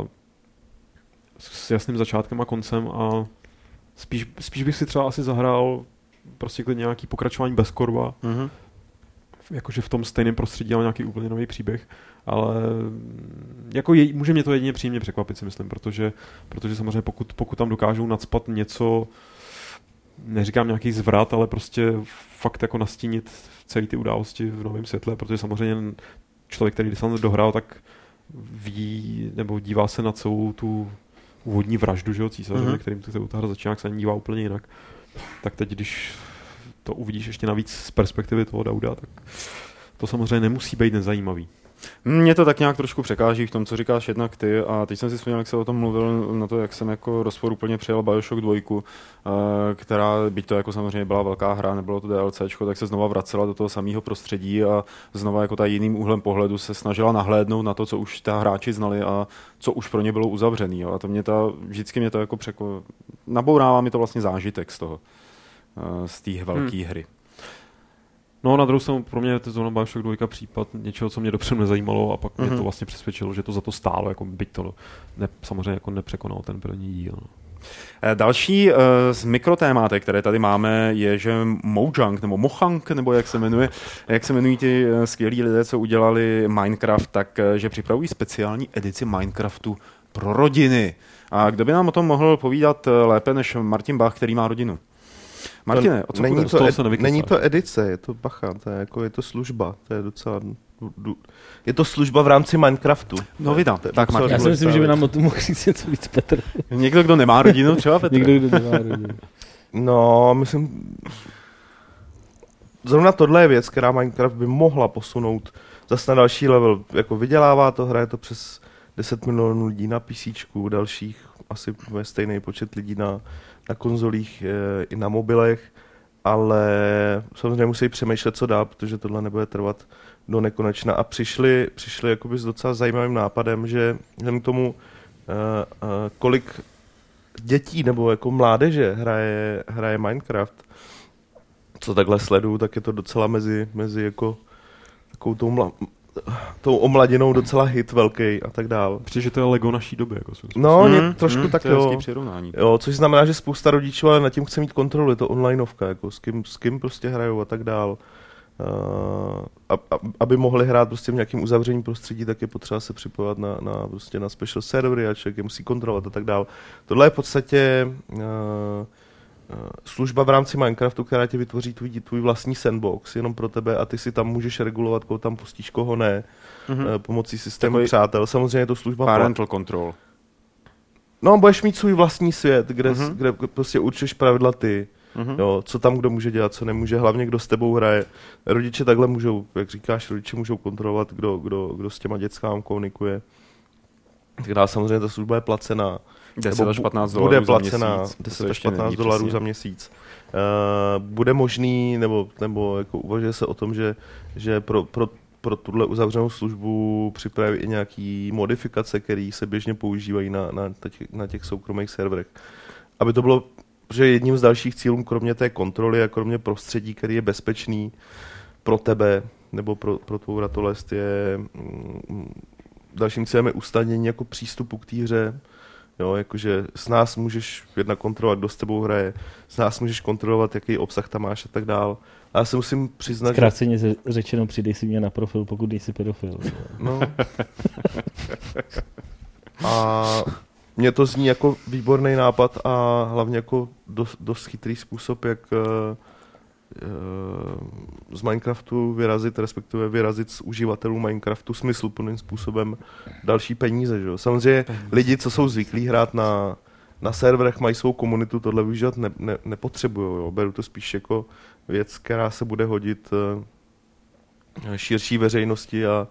s jasným začátkem a koncem a spíš, spíš bych si třeba asi zahrál prostě nějaký pokračování bez korba, mm-hmm. jakože v tom stejném prostředí, ale nějaký úplně nový příběh, ale jako je, může mě to jedině příjemně překvapit, si myslím, protože, protože samozřejmě pokud, pokud tam dokážou nadspat něco, neříkám nějaký zvrat, ale prostě fakt jako nastínit celé ty události v novém světle, protože samozřejmě člověk, který se dohrál, tak ví nebo dívá se na celou tu úvodní vraždu, že jo, císaře, mm-hmm. kterým se ta hra začíná, se dívá úplně jinak. Tak teď, když to uvidíš ještě navíc z perspektivy toho Dauda, tak to samozřejmě nemusí být nezajímavý. Mě to tak nějak trošku překáží v tom, co říkáš jednak ty a teď jsem si vzpomněl, jak se o tom mluvil na to, jak jsem jako rozpor úplně přijal Bioshock 2, eh, která, byť to jako samozřejmě byla velká hra, nebylo to DLC, tak se znova vracela do toho samého prostředí a znova jako ta jiným úhlem pohledu se snažila nahlédnout na to, co už ta hráči znali a co už pro ně bylo uzavřený. A to mě ta, vždycky mě to jako překo... nabourává mi to vlastně zážitek z toho, eh, z té velké hmm. hry. No na druhou stranu pro mě je to zóna Bioshock 2 případ něčeho, co mě dopředu nezajímalo a pak mm-hmm. mě to mhm. vlastně přesvědčilo, že to za to stálo, jako byť to ne, samozřejmě jako nepřekonal ten první díl. No. Eh, další uh, z mikrotémátek, které tady máme, je, že Mojang, nebo Mohang, nebo jak se jmenuje, jak se jmenují ty uh, skvělí lidé, co udělali Minecraft, tak že připravují speciální edici Minecraftu pro rodiny. A kdo by nám o tom mohl povídat lépe než Martin Bach, který má rodinu? Martine, o co není, to, ed, není to edice, je to bacha, to je, jako, je to služba, to je docela... Je to služba v rámci Minecraftu. No vydám. Tak, Martin, Já si myslím, že by nám o tom mohl říct něco víc, Petr. Někdo, kdo nemá rodinu, třeba Petr. Někdo, kdo nemá rodinu. No, myslím... Zrovna tohle je věc, která Minecraft by mohla posunout zase na další level. Jako vydělává to, hraje to přes 10 milionů lidí na PC, dalších asi ve stejný počet lidí na, na konzolích e, i na mobilech, ale samozřejmě musí přemýšlet, co dál, protože tohle nebude trvat do nekonečna. A přišli, přišli jakoby s docela zajímavým nápadem, že k tomu, e, e, kolik dětí nebo jako mládeže hraje, hraje Minecraft, co takhle sleduju, tak je to docela mezi, mezi jako takovou tou tou omladinou docela hit velký a tak dál. Protože to je Lego naší doby. Jako no, mm, trošku mm, tak to jo. přirovnání. jo. Což znamená, že spousta rodičů ale nad tím chce mít kontrolu, je to onlineovka, jako s kým, s kým prostě hrajou a tak dál. Uh, a, a, aby mohli hrát prostě v nějakém uzavřeném prostředí, tak je potřeba se připojovat na, na, prostě na special servery a člověk je musí kontrolovat a tak dál. Tohle je v podstatě uh, služba v rámci Minecraftu, která ti vytvoří tvůj, tvůj vlastní sandbox jenom pro tebe a ty si tam můžeš regulovat, koho tam pustíš, koho ne, mm-hmm. pomocí systému Takový přátel. Samozřejmě je to služba... Parental plat. control. No, budeš mít svůj vlastní svět, kde, mm-hmm. kde prostě určíš pravidla ty. Mm-hmm. Jo, co tam kdo může dělat, co nemůže, hlavně kdo s tebou hraje. Rodiče takhle můžou, jak říkáš, rodiče můžou kontrolovat, kdo, kdo, kdo s těma dětskám komunikuje. Tak dále samozřejmě ta služba je placená. 10 až 15 dolarů bude placená 10 až 15 dolarů za měsíc. Uh, bude možný, nebo, nebo jako uvažuje se o tom, že, že pro, pro, pro tuhle uzavřenou službu připraví i nějaký modifikace, které se běžně používají na, na, těch, na těch soukromých serverech. Aby to bylo, že jedním z dalších cílů, kromě té kontroly a kromě prostředí, který je bezpečný pro tebe nebo pro, pro tvou ratolest, je mm, dalším cílem je ustanění jako přístupu k té hře, Jo, jakože s nás můžeš jedna kontrolovat, kdo s tebou hraje, s nás můžeš kontrolovat, jaký obsah tam máš a tak dál. A já se musím přiznat, Zkráceně že... řečeno, přidej si mě na profil, pokud nejsi pedofil. No. A mně to zní jako výborný nápad a hlavně jako dost, dost chytrý způsob, jak Eh, z Minecraftu vyrazit, respektive vyrazit z uživatelů Minecraftu smysluplným způsobem další peníze. Že? Samozřejmě peníze. lidi, co jsou zvyklí hrát na, na serverech, mají svou komunitu, tohle využívat ne, ne, nepotřebují. Beru to spíš jako věc, která se bude hodit uh, širší veřejnosti a,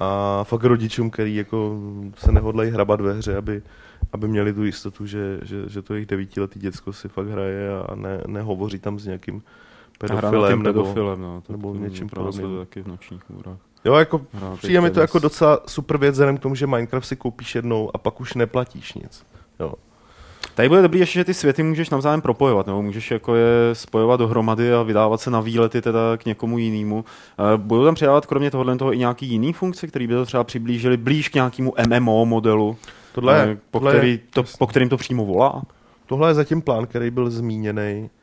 a fakt rodičům, který jako se nehodlají hrabat ve hře, aby, aby měli tu jistotu, že, že, že to jejich devítiletý děcko si fakt hraje a ne, nehovoří tam s nějakým pedofilem, nebo, pedofilem, no, to, nebo něčím podobným. taky v nočních můrách. Jo, jako přijde mi to jako docela super věc, vzhledem k tomu, že Minecraft si koupíš jednou a pak už neplatíš nic. Jo. Tady bude dobrý ještě, že ty světy můžeš navzájem propojovat, nebo můžeš jako je spojovat dohromady a vydávat se na výlety teda k někomu jinému. Budou tam přidávat kromě tohohle toho i nějaký jiný funkce, které by to třeba přiblížili blíž k nějakému MMO modelu, tohle, po, tohle který to, po kterým to přímo volá? Tohle je zatím plán, který byl zmíněný Eh,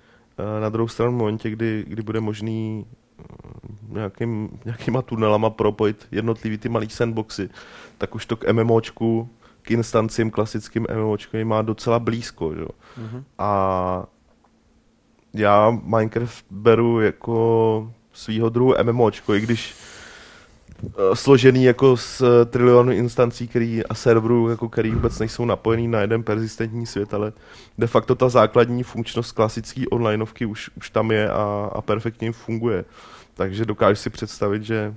na druhou stranu v momentě, kdy, kdy bude možný eh, nějakým, nějakýma tunelama propojit jednotlivý ty malý sandboxy, tak už to k MMOčku, k instancím klasickým MMOčku má docela blízko. Že? Mm-hmm. A já Minecraft beru jako svýho druhu MMOčko, i když Eh, složený jako z eh, trilionu instancí který, a serverů, jako který vůbec nejsou napojený na jeden persistentní svět, ale de facto ta základní funkčnost klasické onlineovky už, už tam je a, a perfektně funguje. Takže dokážu si představit, že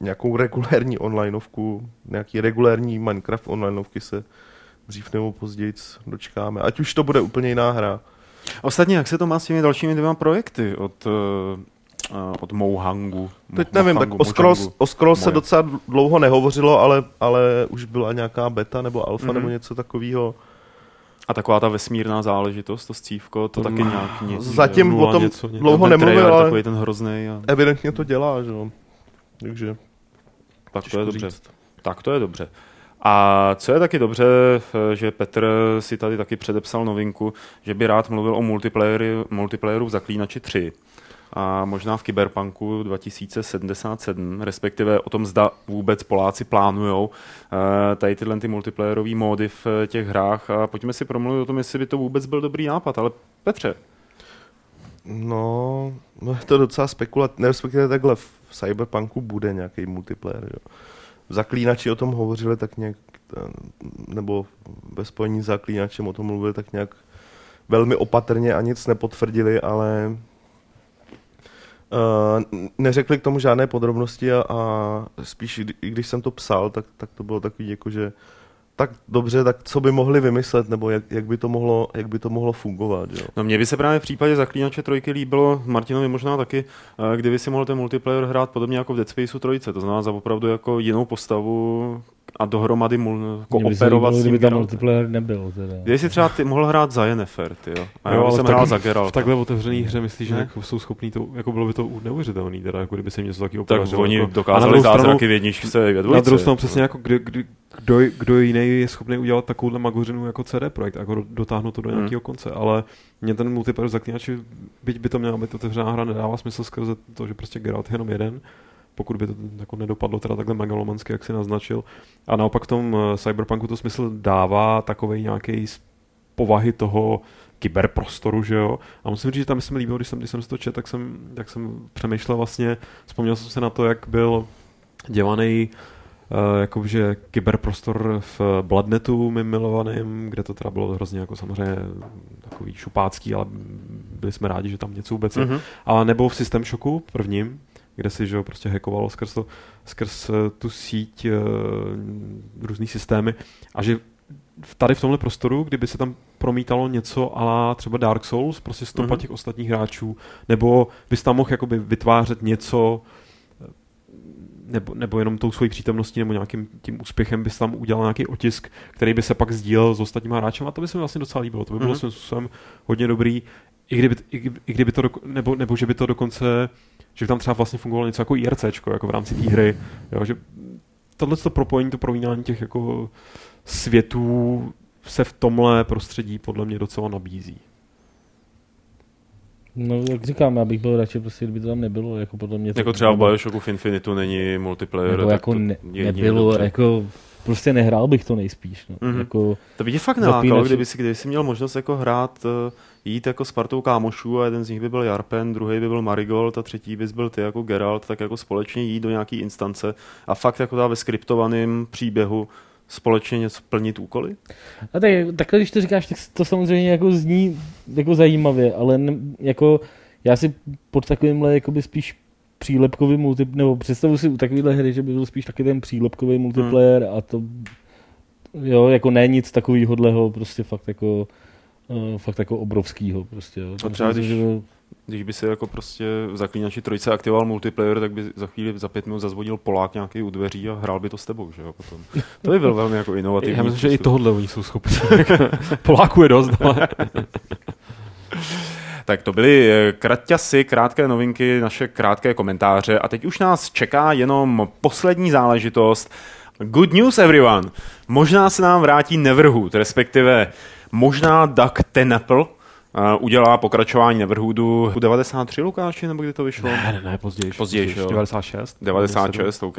nějakou regulérní onlineovku, nějaký regulérní Minecraft onlineovky se dřív nebo později dočkáme. Ať už to bude úplně jiná hra. Ostatně, jak se to má s těmi dalšími dvěma projekty od uh od Mohangu. Teď nevím, Mohangu, tak o Scrolls, o Scrolls se docela dlouho nehovořilo, ale, ale už byla nějaká beta nebo alfa mm-hmm. nebo něco takového. A taková ta vesmírná záležitost, to scívko, to, to taky nějak nic. Zatím o tom něco, něco. dlouho nemluvil, ale takový ten hrozný. A... Evidentně to dělá, že jo. Takže tak to je dobře. Říct. Tak to je dobře. A co je taky dobře, že Petr si tady taky předepsal novinku, že by rád mluvil o multiplayeru, multiplayeru v Zaklínači 3 a možná v Cyberpunku 2077, respektive o tom, zda vůbec Poláci plánujou eh, tady tyhle ty multiplayerové módy v eh, těch hrách a pojďme si promluvit o tom, jestli by to vůbec byl dobrý nápad, ale Petře. No, no je to docela spekulativní, respektive takhle v Cyberpunku bude nějaký multiplayer, jo. Zaklínači o tom hovořili tak nějak, eh, nebo ve spojení s Zaklínačem o tom mluvili tak nějak velmi opatrně a nic nepotvrdili, ale Uh, neřekli k tomu žádné podrobnosti a, a spíš, i když jsem to psal, tak, tak to bylo takový jako, že tak dobře, tak co by mohli vymyslet, nebo jak, jak, by, to mohlo, jak by to mohlo fungovat. Jo? No mně by se právě v případě Zaklínače trojky líbilo, Martinovi možná taky, eh, kdyby si mohl ten multiplayer hrát podobně jako v Dead Spaceu trojce, to znamená za opravdu jako jinou postavu, a dohromady mul, kooperovat s tím. Tam multiplayer nebyl. Teda. Si třeba ty mohl hrát za Yennefer, ty jo. A jo, já jsem hrál za Geralt. V takhle otevřený hře myslíš, že jako jsou schopní to, jako bylo by to neuvěřitelný, teda, jako kdyby se něco takového Tak oni jako, dokázali zázraky v jedničce ve dvojce. Na druhou stranu přesně jako kdy, kdy, kdo, kdo jiný je schopný udělat takovouhle magořinu jako CD Projekt, jako dotáhnout to do hmm. nějakého konce, ale mě ten multiplayer zaklínači, byť by to měla být otevřená hra, nedává smysl skrze to, že prostě Geralt je jenom jeden, pokud by to jako nedopadlo teda takhle megalomansky, jak si naznačil. A naopak v tom eh, Cyberpunku to smysl dává takový nějaký z povahy toho kyberprostoru, že jo. A musím říct, že tam se mi líbilo, když jsem, když jsem to četl, tak jsem, tak jsem přemýšlel vlastně, vzpomněl jsem se na to, jak byl dělaný Uh, jakože kyberprostor v Bloodnetu mým milovaným, kde to teda bylo hrozně jako samozřejmě takový šupácký, ale byli jsme rádi, že tam něco vůbec je. Mm-hmm. A nebo v System Shocku prvním, kde si že prostě hackovalo skrz, to, skrz uh, tu síť uh, různý systémy a že tady v tomhle prostoru, kdyby se tam promítalo něco a třeba Dark Souls, prostě stopa mm-hmm. těch ostatních hráčů, nebo bys tam mohl jakoby vytvářet něco, eh, nebo, nebo jenom tou svojí přítomností nebo nějakým tím úspěchem bys tam udělal nějaký otisk, který by se pak sdílel s ostatními hráči a to by se mi vlastně docela líbilo. To by bylo mm-hmm. svým způsobem hodně dobrý, i kdyby, i, i kdyby to, nebo, nebo že by to dokonce že tam třeba vlastně fungovalo něco jako IRC, jako v rámci té hry, jo, že tohle to propojení, to promínání těch jako světů se v tomhle prostředí podle mě docela nabízí. No, jak říkám, já bych byl radši, prostě, kdyby to tam nebylo. Jako, podle mě jako třeba v Bioshocku v Infinitu není multiplayer. Nebo jako ne, nebylo, jako prostě nehrál bych to nejspíš. No. Mm-hmm. Jako to by tě fakt nalákalo, kdyby si, kdyby si měl možnost jako hrát uh, jít jako s partou kámošů a jeden z nich by byl Jarpen, druhý by byl Marigold a třetí bys byl ty jako Geralt, tak jako společně jít do nějaký instance a fakt jako ve skriptovaném příběhu společně něco plnit úkoly? A tak, takhle, když to říkáš, tak to samozřejmě jako zní jako zajímavě, ale ne, jako já si pod takovýmhle jakoby spíš přílepkový multiplayer, nebo představu si u takovéhle hry, že by byl spíš taky ten přílepkový multiplayer hmm. a to jo, jako ne nic takového, prostě fakt jako uh, fakt jako obrovskýho prostě. Jo. A třeba když, že... když by se jako prostě v Zaklínači trojce aktivoval multiplayer, tak by za chvíli, za pět minut zazvodil Polák nějaký u dveří a hrál by to s tebou, že jo, potom. To by byl velmi jako inovativní. Já myslím, že i tohle oni jsou schopni. Poláků je dost, ale... Tak to byly eh, kraťasy, krátké novinky, naše krátké komentáře a teď už nás čeká jenom poslední záležitost. Good news everyone! Možná se nám vrátí Neverhood, respektive možná Duck Tenaple, udělá pokračování Neverhoodu 93 Lukáši, nebo kdy to vyšlo? Ne, ne, ne později. Později, 96. 96, OK.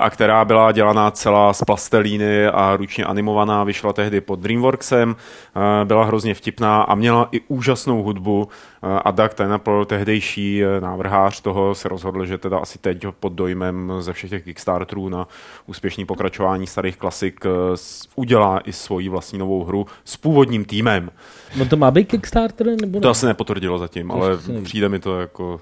A která byla dělaná celá z plastelíny a ručně animovaná, vyšla tehdy pod Dreamworksem, byla hrozně vtipná a měla i úžasnou hudbu a Doug Tenapel, tehdejší návrhář toho, se rozhodl, že teda asi teď pod dojmem ze všech těch Kickstarterů na úspěšný pokračování starých klasik udělá i svoji vlastní novou hru s původním týmem. No to má být Kickstarter? Nebo ne? To asi nepotvrdilo zatím, to ale přijde mi to jako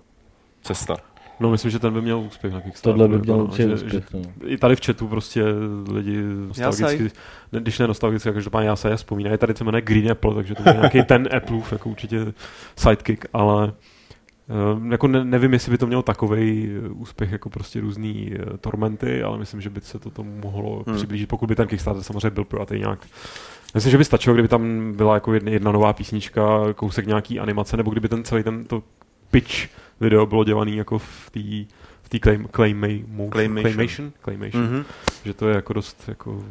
cesta. No myslím, že ten by měl úspěch na Kickstarteru. Tohle by měl no, že, úspěch. No. I tady v chatu prostě lidi nostalgicky, ne, když ne nostalgicky, každopádně já se je vzpomínají. Tady se jmenuje Green Apple, takže to je nějaký ten Appleův, jako určitě sidekick, ale Uh, jako ne, nevím, jestli by to mělo takový úspěch jako prostě různý uh, tormenty, ale myslím, že by se to tomu mohlo hmm. přiblížit, pokud by ten Kickstarter samozřejmě byl pro nějak Myslím, že by stačilo, kdyby tam byla jako jedna, jedna nová písnička, kousek nějaký animace, nebo kdyby ten celý ten to pitch video bylo dělaný jako v té v té claim, claymation. claymation, claymation mm-hmm. že to je jako dost jako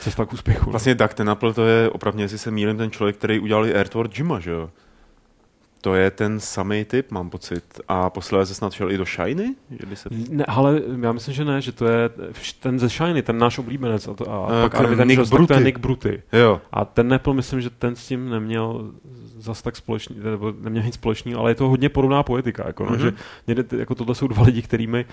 cesta k úspěchu. Vlastně tak ten Apple to je opravdu, jestli se mýlím, ten člověk, který udělal Airtward Jima, že jo? To je ten samý typ, mám pocit. A posledně snad šel i do Shiny? Že se... Ne, ale já myslím, že ne, že to je ten ze Shiny, ten náš oblíbenec. A, to, a uh, pak ten Nick Bruty. to je Nick Bruty. Jo. A ten Apple, myslím, že ten s tím neměl zas tak společný, nebo neměl nic společného, ale je to hodně podobná poetika. Jako, no, mm-hmm. že mě, jako tohle jsou dva lidi, kterými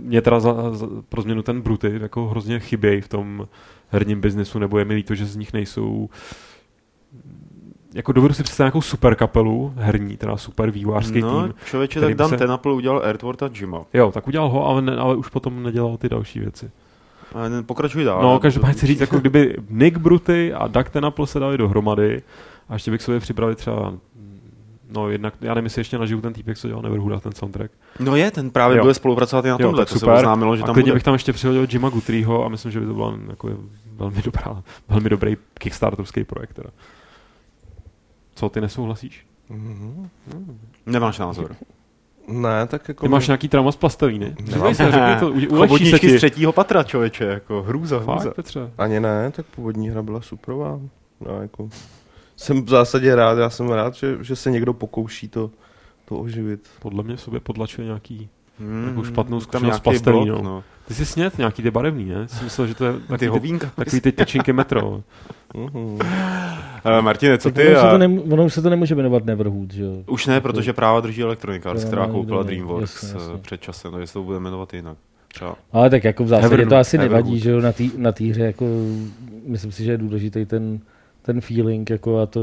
mě teda za, za, pro změnu ten Bruty jako hrozně chybějí v tom herním biznesu, nebo je mi líto, že z nich nejsou jako dovedu si představit nějakou super kapelu herní, teda super vývojářský no, tým. člověče, tak Dan se... Tenapel udělal Earthworld a Jima. Jo, tak udělal ho, ale, ne, ale už potom nedělal ty další věci. Pokračuj dál. No, každopádně chci říct, jako kdyby Nick Bruty a Doug Tenapel se dali dohromady a ještě bych sobě připravil třeba No jednak, já nevím, jestli ještě naživu ten týpek, co dělal Neverhooda, ten soundtrack. No je, ten právě bude spolupracovat i na tomhle, to super. se oznámilo, že a tam bude. bych tam ještě přihodil Jima Guthrieho a myslím, že by to byl jako velmi, dobrá, velmi dobrý kickstartovský projekt. Teda. Co, ty nesouhlasíš? Mm-hmm. Nemáš názor. Ne, tak jako... Ty máš nějaký trauma z plastevíny? Nemám. Se, řekni to, se ti. z třetího patra, člověče, jako hrůza, hrůza. Fakt, Petře. Ani ne, tak původní hra byla superová. No, jako jsem v zásadě rád, já jsem rád, že, že se někdo pokouší to, to oživit. Podle mě sobě podlačuje nějaký hmm, jako špatnou zkušenost s plastelínou. No. Ty jsi snět nějaký ty barevný, ne? Jsi myslel, že to je takový ty, hovínka, takový ty tečinky metro. uh, Martine, co ty? Ono, a... se to ono se to nemůže jmenovat Neverhood, že jo? Už ne, protože práva drží Electronic Arts, která koupila DreamWorks jasně, jasně. před časem, no jestli to bude jmenovat jinak. Třeba. Ale tak jako v zásadě Neverhood, to asi Neverhood. nevadí, že jo, na té hře, jako myslím si, že je důležitý ten ten feeling jako a to,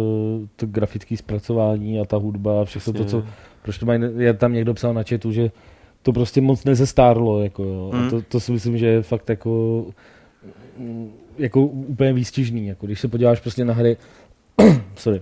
to grafické zpracování a ta hudba a všechno to, co, proč to mají, já tam někdo psal na chatu, že to prostě moc nezestárlo, jako jo. Hmm. A to, to si myslím, že je fakt jako jako úplně výstižný, jako když se podíváš prostě na hry, sorry,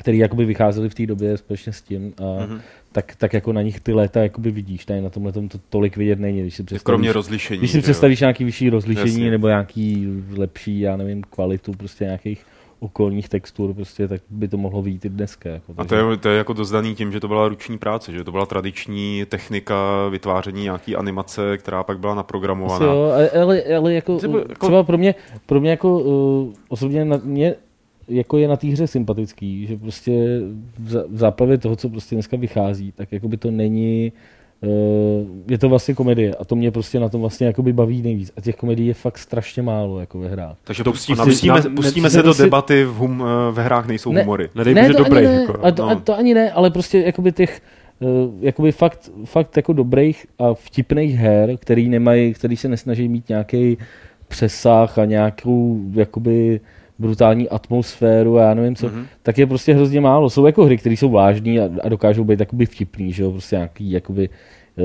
který jakoby vycházely v té době společně s tím a mm-hmm. tak, tak jako na nich ty léta jakoby vidíš, tady na tomhle tom to tolik vidět není, když si představíš, Kromě rozlišení. Když si představíš nějaký vyšší rozlišení Jasně. nebo nějaký lepší, já nevím, kvalitu prostě nějakých okolních textur, prostě, tak by to mohlo být i dneska. Jako, a to je, to je jako dozdaný tím, že to byla ruční práce, že to byla tradiční technika vytváření nějaký animace, která pak byla naprogramovaná. Jo, ale, ale jako, třeba, jako... třeba pro mě, pro mě jako uh, osobně na, mě jako je na té hře sympatický, že prostě v, v záplavě toho, co prostě dneska vychází, tak jako by to není Eh, je to vlastně komedie a to mě prostě na tom vlastně jakoby baví nejvíc. A těch komedií je fakt strašně málo jako ve hrách. Takže to pustíme, pustíme, pustíme se do debaty, v hum, eh, ve hrách nejsou ne, humory. Nedej ne, to dobrý, ani ne, jako, a to, no. a to ani ne, ale prostě jakoby těch uh, jakoby fakt, fakt jako dobrých a vtipných her, který nemají, který se nesnaží mít nějaký přesah a nějakou jakoby brutální atmosféru a já nevím co, mm-hmm. tak je prostě hrozně málo. Jsou jako hry, které jsou vážné a, a, dokážou být jakoby vtipný, že jo, prostě nějaký jakoby uh,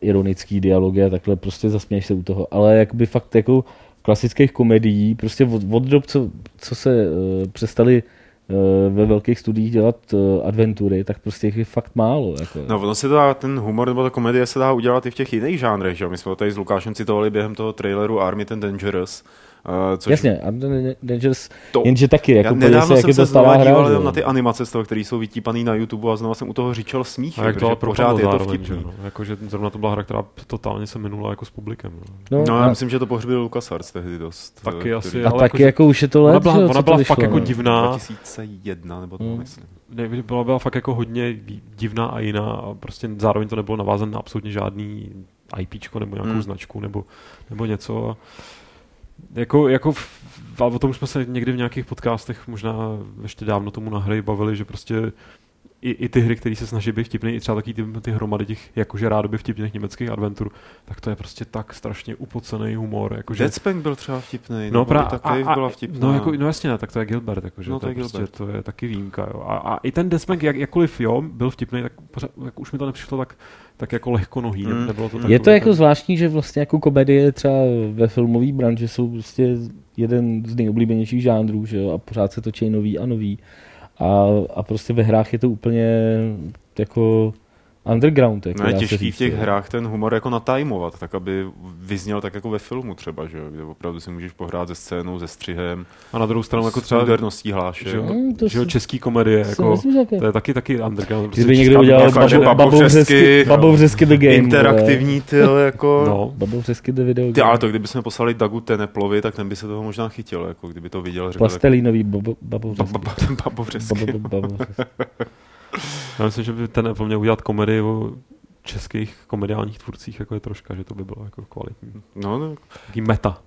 ironický dialogy a takhle prostě zasměješ se u toho, ale jakoby fakt jako klasických komedií, prostě od, od dob, co, co se uh, přestali uh, ve velkých studiích dělat uh, adventury, tak prostě jich je fakt málo. Jako. No, ono se dá, ten humor nebo ta komedie se dá udělat i v těch jiných žánrech, že My jsme to tady s Lukášem citovali během toho traileru Army ten Dangerous, což... Jasně, Dangerous, to, jenže taky, jako nedávno jsem se znova díval na ty animace z toho, které jsou vytípané na YouTube a znova jsem u toho říčel smích, a jak to pořád je to vtipný. No. Jako, že zrovna to byla hra, která totálně se minula jako s publikem. No, no, no já myslím, že to pohřbil LucasArts tehdy dost. Taky který... asi, a ale taky jako, už je to let, Ona byla, ona byla fakt jako divná. 2001 nebo to hmm. myslím. Ne, byla, byla fakt jako hodně divná a jiná a prostě zároveň to nebylo navázané na absolutně žádný IPčko nebo nějakou hmm. značku nebo, nebo něco. Jako, jako v, o tom jsme se někdy v nějakých podcastech možná ještě dávno tomu na hry bavili, že prostě i, i ty hry, které se snaží být vtipný, i třeba taky ty, ty hromady těch jakože rádoby vtipných německých adventur, tak to je prostě tak strašně upocený humor. Jakože... Deadspank byl třeba vtipný, no, pra, a, a, byla vtipná. No, jako, no jasně, ne, tak to je Gilbert, jakože no, to, je, prostě, to je taky výjimka. Jo. A, a, i ten Deadspank, jak, jakkoliv jo, byl vtipný, tak pořád, jak už mi to nepřišlo tak, tak jako lehko nohý. Mm. Nebylo to je to jako tak... zvláštní, že vlastně jako komedie třeba ve filmové branži jsou prostě jeden z nejoblíbenějších žánrů, že jo, a pořád se točí nový a nový. A, a prostě ve hrách je to úplně jako underground. Jako no je těžký říct, v těch hrách ten humor jako natajmovat, tak aby vyzněl tak jako ve filmu třeba, že kde opravdu si můžeš pohrát ze scénou, ze střihem. A na druhou stranu jako třeba moderností hláše. Že, mm, to že si, český komedie, jako, myslím, že to je taky taky underground. Prostě Kdyby někdo udělal babovřesky, babovřesky the game. Interaktivní tyl, jako. No. Babovřesky the video game. Ty, ale to kdybychom poslali Dagu Teneplovi, tak ten by se toho možná chytil, jako kdyby to viděl. Plastelínový babovřesky. Babovřesky. Já myslím, že by ten Apple měl udělat komedii o českých komediálních tvůrcích, jako je troška, že to by bylo jako kvalitní. No, no. Taký meta.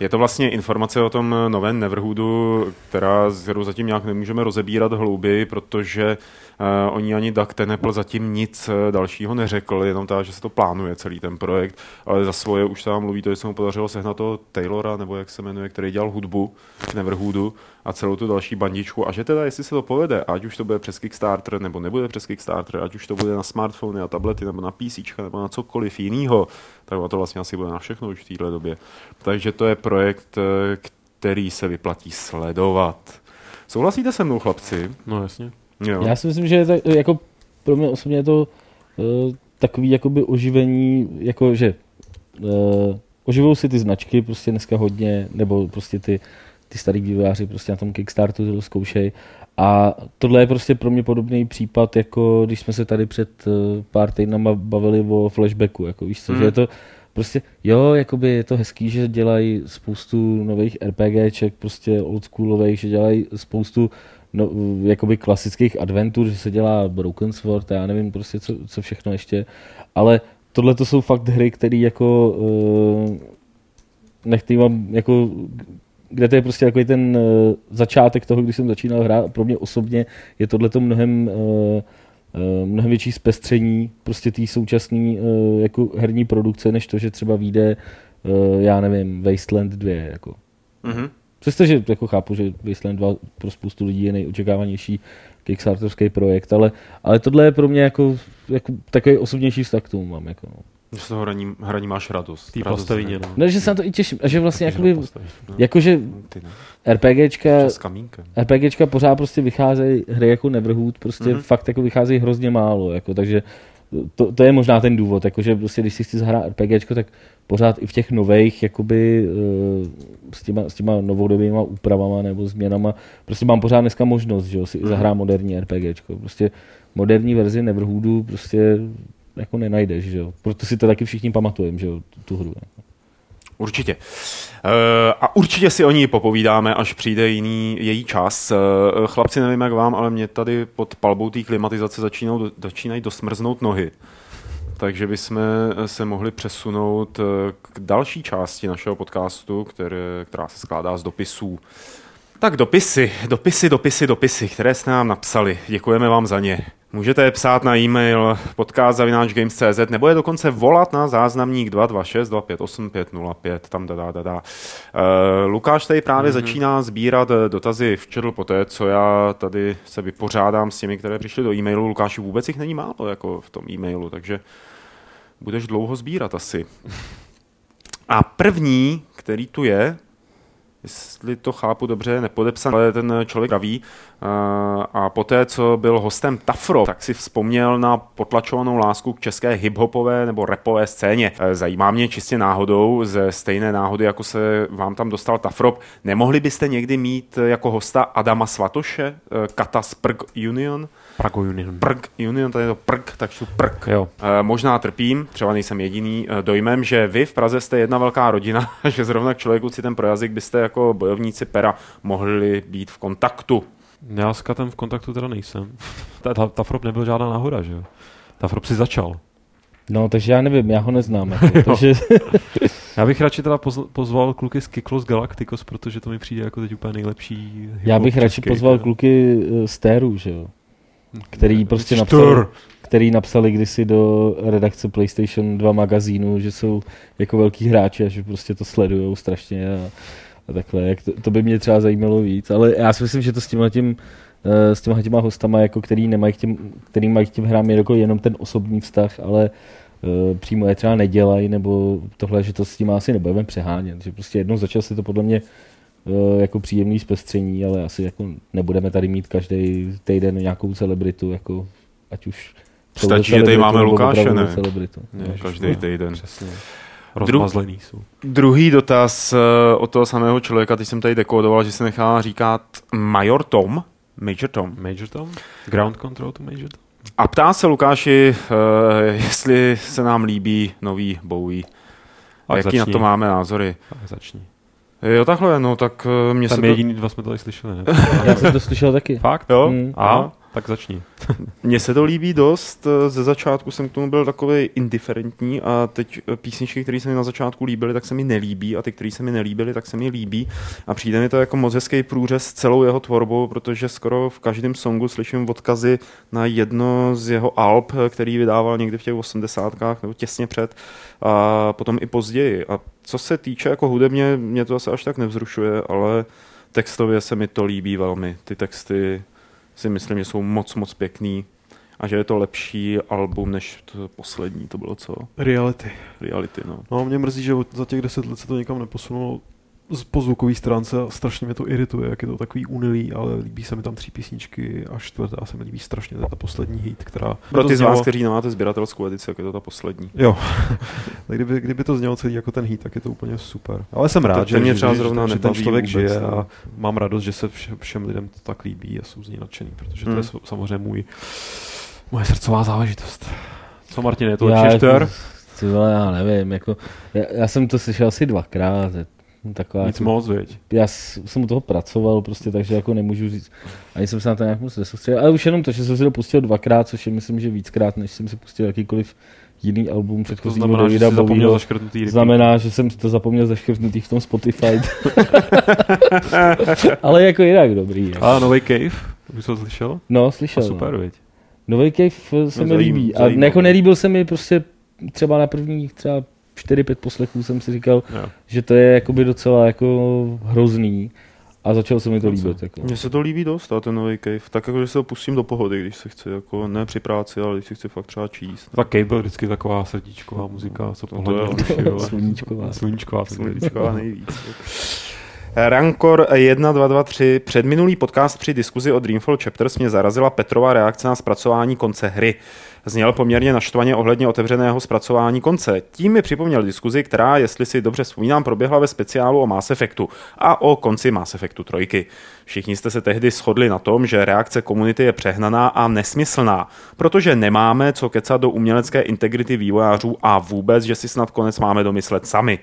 Je to vlastně informace o tom novém Neverhoodu, která, kterou zatím nějak nemůžeme rozebírat hlouběji, protože uh, oni ani Doug Tenepl zatím nic eh, dalšího neřekl, jenom tak, že se to plánuje celý ten projekt, ale za svoje už tam mluví to, že se mu podařilo sehnat toho Taylora, nebo jak se jmenuje, který dělal hudbu k Neverhoodu a celou tu další bandičku a že teda jestli se to povede, ať už to bude přes Kickstarter nebo nebude přes Kickstarter, ať už to bude na smartfony a tablety nebo na PC nebo na cokoliv jiného, tak to vlastně asi bude na všechno už v této době. Takže to je projekt, eh, který se vyplatí sledovat. Souhlasíte se mnou, chlapci? No jasně. Jo. Já si myslím, že je tak, jako pro mě osobně je to uh, takový jakoby oživení, jako že uh, oživují si ty značky prostě dneska hodně, nebo prostě ty, ty starý vývojáři prostě na tom Kickstartu to zkoušejí. A tohle je prostě pro mě podobný případ, jako když jsme se tady před uh, pár týdnama bavili o flashbacku, jako víš co, hmm. že je to prostě, jo, jakoby je to hezký, že dělají spoustu nových RPGček, prostě oldschoolových, že dělají spoustu no, jakoby klasických adventur, že se dělá Broken Sword já nevím prostě, co, co všechno ještě, ale tohle to jsou fakt hry, které jako uh, nechtějí vám jako kde to je prostě takový ten uh, začátek toho, když jsem začínal hrát. Pro mě osobně je tohle to mnohem, uh, uh, mnohem větší zpestření prostě té současné uh, jako herní produkce, než to, že třeba vyjde, uh, já nevím, Wasteland 2. Jako. Mm-hmm. Přestože jako chápu, že Wasteland 2 pro spoustu lidí je nejočekávanější Kickstarterský projekt, ale, ale tohle je pro mě jako, jako takový osobnější vztah k tomu mám. Jako, no. Že z toho hraní, hraní máš radost. Tý postavině, no. no. že se na to i těším. A že vlastně jakoby, no. jakože RPGčka, RPGčka pořád prostě vycházejí hry jako Neverhood, prostě mm-hmm. fakt jako vycházejí hrozně málo, jako, takže to, to, je možná ten důvod, jakože prostě když si chci zahrát RPGčko, tak pořád i v těch nových, jakoby eh, s těma, s těma novodobýma úpravama nebo změnama, prostě mám pořád dneska možnost, že jo, si mm. zahrát moderní RPGčko. Prostě moderní verzi Neverhoodu prostě jako nenajdeš, že jo. Proto si to taky všichni pamatujeme, že jo, tu, tu hru. Jako. Určitě. Eh, a určitě si o ní popovídáme, až přijde jiný její čas. Eh, chlapci, nevím jak vám, ale mě tady pod palbou té klimatizace začínají, začínají dosmrznout nohy. Takže bychom se mohli přesunout eh, k další části našeho podcastu, které, která se skládá z dopisů. Tak dopisy, dopisy, dopisy, dopisy, které jste nám napsali. Děkujeme vám za ně. Můžete je psát na e-mail podcast.games.cz nebo je dokonce volat na záznamník 226 258 505, tam da, da, da. Uh, Lukáš tady právě mm-hmm. začíná sbírat dotazy v četl po té, co já tady se vypořádám s těmi, které přišly do e-mailu. Lukáši, vůbec jich není málo jako v tom e-mailu, takže budeš dlouho sbírat asi. A první, který tu je, jestli to chápu dobře, nepodepsan, ale ten člověk praví. A poté, co byl hostem Tafro, tak si vzpomněl na potlačovanou lásku k české hiphopové nebo rapové scéně. E, zajímá mě čistě náhodou, ze stejné náhody, jako se vám tam dostal Tafrop, nemohli byste někdy mít jako hosta Adama Svatoše, e, Kata Sprg Union? Prago Union. Prg Union, tady je to prg, tak tu prg. Jo. E, možná trpím, třeba nejsem jediný, e, dojmem, že vy v Praze jste jedna velká rodina, že zrovna k člověku si ten pro jazyk byste jako bojovníci pera mohli být v kontaktu. Já s Katem v kontaktu teda nejsem. ta, ta, ta Frop nebyl žádná náhoda, že jo? Ta Frop si začal. No, takže já nevím, já ho neznám. Jako, takže... já bych radši teda pozval kluky z Kiklos Galacticos, protože to mi přijde jako teď úplně nejlepší. Já bych radši pozval kluky eh, z Téru, že jo? Který prostě napsali, který napsali kdysi do redakce PlayStation 2 magazínu, že jsou jako velký hráči a že prostě to sledujou strašně a, a takhle. Jak to, to, by mě třeba zajímalo víc, ale já si myslím, že to s tímhle tím eh, s těma těma hostama, jako který, nemají k těm, který mají k těm hrám jako jenom ten osobní vztah, ale uh, přímo je třeba nedělají, nebo tohle, že to s tím asi nebudeme přehánět. Že prostě jednou začal si to podle mě jako příjemný zpestření, ale asi jako nebudeme tady mít každý týden nějakou celebritu, jako ať už Stačí, že tady máme Lukáše, ne? Celebritu. ne každý týden. Přesně rozmazlený jsou. Druhý dotaz uh, od toho samého člověka, teď jsem tady dekódoval, že se nechá říkat Major Tom, Major Tom. Major Tom? Ground Control to Major Tom? A ptá se Lukáši, uh, jestli se nám líbí nový Bowie. A jaký začni. na to máme názory? Tak začni. Jo, takhle, no tak uh, mě Tam se to... jediný dva jsme tady slyšeli, ne? Já jsem to slyšel taky. Fakt? Jo? Mm. A? Tak začni. Mně se to líbí dost. Ze začátku jsem k tomu byl takový indiferentní a teď písničky, které se mi na začátku líbily, tak se mi nelíbí a ty, které se mi nelíbily, tak se mi líbí. A přijde mi to jako moc hezký průřez celou jeho tvorbou, protože skoro v každém songu slyším odkazy na jedno z jeho alb, který vydával někdy v těch osmdesátkách nebo těsně před a potom i později. A co se týče jako hudebně, mě to asi až tak nevzrušuje, ale textově se mi to líbí velmi. Ty texty si myslím, že jsou moc, moc pěkný a že je to lepší album než to poslední, to bylo co? Reality. Reality, no. No, mě mrzí, že za těch deset let se to nikam neposunulo po zvukové stránce a strašně mě to irituje, jak je to takový unilý, ale líbí se mi tam tři písničky a čtvrtá se mi líbí strašně ta poslední hit, která... Pro ty z vás, kteří nemáte sběratelskou edici, jak je to ta poslední. Jo, kdyby, kdyby to znělo celý jako ten hit, tak je to úplně super. Ale jsem rád, to, že, mě třeba zrovna že, ten člověk vůbec, žije no. a mám radost, že se všem, lidem to tak líbí a jsou z ní nadšený, protože to je hmm. samozřejmě můj, moje srdcová záležitost. Co Martin, je to Shifter? Ty vole, já nevím, jako, já, já, jsem to slyšel asi dvakrát, Taková, Nic jako, moc, věď. Já jsem u toho pracoval, prostě, takže jako nemůžu říct, ani jsem se na to nějak moc nesoustředil, ale už jenom to, že jsem si to pustil dvakrát, což je myslím, že víckrát, než jsem si pustil jakýkoliv jiný album předchozího znamená, Davida že Bowieho. Znamená, že jsem to zapomněl zaškrtnutý v tom Spotify. ale jako jinak dobrý. Jako. A nový Cave? Už jsi to slyšel? No, slyšel. A super, no. Viď? Nový Cave se mi líbí. A jako nelíbil se mi prostě třeba na prvních třeba 4-5 poslechů jsem si říkal, jo. že to je jakoby docela jako hrozný. A začal se mi to líbit. Jako. Mně se to líbí dost, a ten nový Cave. Tak jako, že se ho pustím do pohody, když se chci, jako ne při práci, ale když se chci fakt třeba číst. Tak Cave byl vždycky taková srdíčková muzika, co to hledal. Sluníčková. Sluníčková. Sluníčková nejvíc. Rankor 1223. Předminulý podcast při diskuzi o Dreamfall Chapters mě zarazila Petrova reakce na zpracování konce hry zněl poměrně naštvaně ohledně otevřeného zpracování konce. Tím mi připomněl diskuzi, která, jestli si dobře vzpomínám, proběhla ve speciálu o Mass Effectu a o konci Mass Effectu 3. Všichni jste se tehdy shodli na tom, že reakce komunity je přehnaná a nesmyslná, protože nemáme co kecat do umělecké integrity vývojářů a vůbec, že si snad konec máme domyslet sami.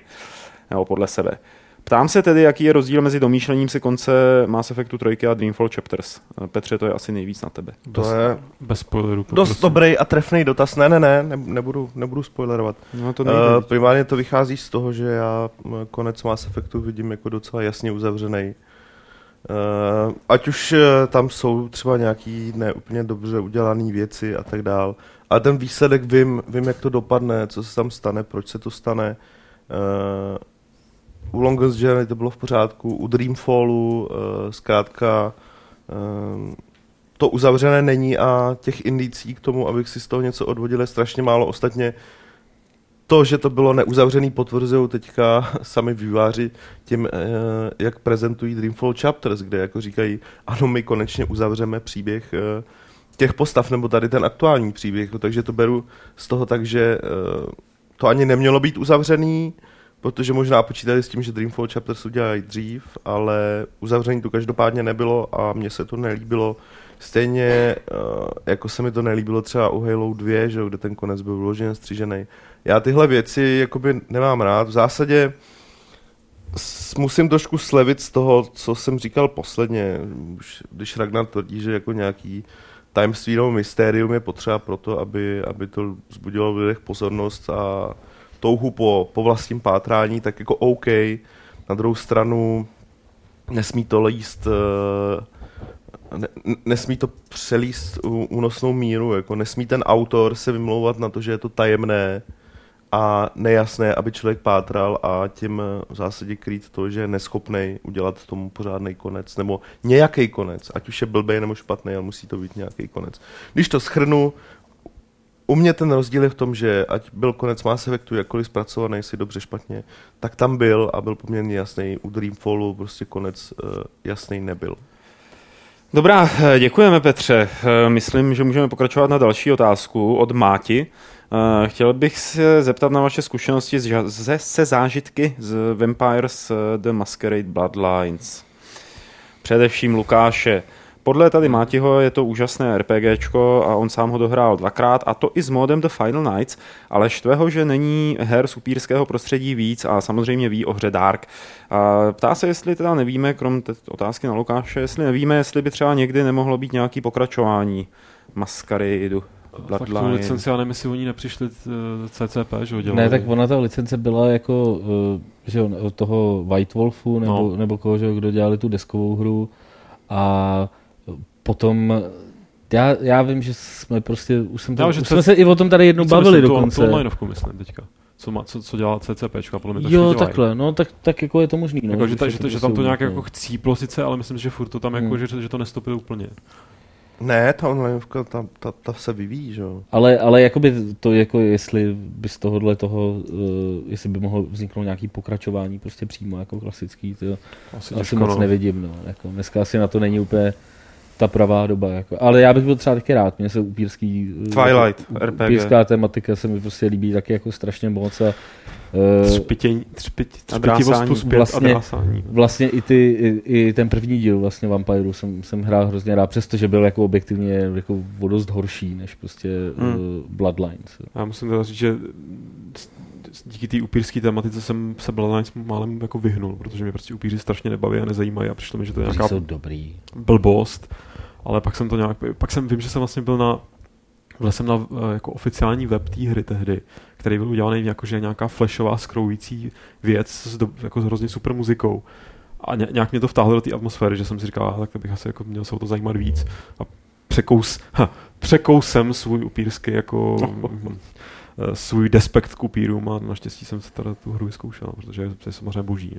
Nebo podle sebe. Ptám se tedy, jaký je rozdíl mezi domýšlením si konce Mass Effectu 3 a Dreamfall Chapters. Petře, to je asi nejvíc na tebe. To je bez spoilerů. Dost dobrý a trefný dotaz. Ne, ne, ne, nebudu, nebudu spoilerovat. No, to uh, primárně to vychází z toho, že já konec Mass Effectu vidím jako docela jasně uzavřený. Uh, ať už uh, tam jsou třeba nějaký neúplně dobře udělané věci a tak dál, ale ten výsledek vím, vím, jak to dopadne, co se tam stane, proč se to stane. Uh, u Longest Journey to bylo v pořádku, u Dreamfallu uh, zkrátka uh, to uzavřené není a těch indicí k tomu, abych si z toho něco odvodil, je strašně málo. Ostatně to, že to bylo neuzavřený, potvrzují teďka sami výváři tím, eh, jak prezentují Dreamfall Chapters, kde jako říkají, ano, my konečně uzavřeme příběh těch postav, nebo tady ten aktuální příběh, takže to beru z toho tak, že to ani nemělo být uzavřený, protože možná počítali s tím, že Dreamfall Chapters udělají dřív, ale uzavření to každopádně nebylo a mně se to nelíbilo. Stejně eh, jako se mi to nelíbilo třeba u Halo 2, že, kde ten konec byl vložený střížený. Já tyhle věci jakoby nemám rád. V zásadě musím trošku slevit z toho, co jsem říkal posledně, už když Ragnar tvrdí, že jako nějaký tajemství nebo mystérium je potřeba pro to, aby, aby to vzbudilo v lidech pozornost a touhu po, po vlastním pátrání, tak jako OK. Na druhou stranu nesmí to líst eh, ne, nesmí to přelíst únosnou míru, jako nesmí ten autor se vymlouvat na to, že je to tajemné a nejasné, aby člověk pátral a tím v zásadě krýt to, že je neschopný udělat tomu pořádný konec, nebo nějaký konec, ať už je blbej nebo špatný, ale musí to být nějaký konec. Když to schrnu, u mě ten rozdíl je v tom, že ať byl konec Mass Effectu jakkoliv zpracovaný si dobře špatně, tak tam byl a byl poměrně jasný. U Dreamfallu prostě konec uh, jasný nebyl. Dobrá, děkujeme Petře. Eh, myslím, že můžeme pokračovat na další otázku od Máti. Eh, chtěl bych se zeptat na vaše zkušenosti se, se zážitky z Vampires The Masquerade Bloodlines. Především Lukáše. Podle tady Mátiho je to úžasné RPGčko a on sám ho dohrál dvakrát a to i s modem The Final Nights, ale štve ho, že není her z upírského prostředí víc a samozřejmě ví o hře Dark. A ptá se, jestli teda nevíme, krom té otázky na Lukáše, jestli nevíme, jestli by třeba někdy nemohlo být nějaký pokračování Masquerade. Bloodline. Fakt tu licenci, já nevím, jestli oni nepřišli eh, CCP, že ho dělali. Ne, tak ona ta licence byla jako, eh, že od toho White Wolfu, nebo, no. nebo koho, že, kdo dělali tu deskovou hru a potom já, já vím, že jsme prostě, už, jsem to, já, už jsme se i o tom tady jednou bavili dokonce. Tu onlineovku myslím teďka. co, má, co, co dělá CCP, a podle mě to Jo, takhle, no tak, tak jako je to možný. No, jako, že, ta, že, to, že tam to nějak jako chcíplo sice, ale myslím, že furt to tam jako, hmm. že, že to nestopilo úplně. Ne, ta onlineovka, ta, ta, ta se vyvíjí, že jo. Ale, ale jakoby to, jako jestli by z tohohle toho, uh, jestli by mohlo vzniknout nějaký pokračování prostě přímo jako klasický, to asi, asi moc no. nevidím, no. Jako dneska asi na to není úplně ta pravá doba. Jako. Ale já bych byl třeba taky rád, mně se upírský... Eh, Twilight, jako, RPG. Upírská tematika se mi prostě líbí taky jako strašně moc a Uh, třpitění, třpit, třpitivost zpět vlastně, a vlastně i, ty, i, i, ten první díl vlastně Vampireu jsem, jsem hrál hrozně rád, přestože byl jako objektivně jako o dost horší než prostě hmm. uh, Bloodlines. Já musím teda říct, že díky té upírské tematice jsem se Bloodlines málem jako vyhnul, protože mě prostě upíři strašně nebaví a nezajímají a přišlo mi, že to je nějaká jsou dobrý. blbost. Ale pak jsem to nějak, pak jsem, vím, že jsem vlastně byl na byl jsem na eh, jako oficiální web té hry tehdy, který byl udělaný jako, že nějaká flashová skroující věc s, do, jako s hrozně super muzikou. A ně, nějak mě to vtáhlo do té atmosféry, že jsem si říkal, tak bych asi jako měl se o to zajímat víc. A překous, ha, překous jsem svůj upírsky jako eh, svůj despekt k upírům a naštěstí jsem se teda tu hru vyzkoušel, protože je samozřejmě boží.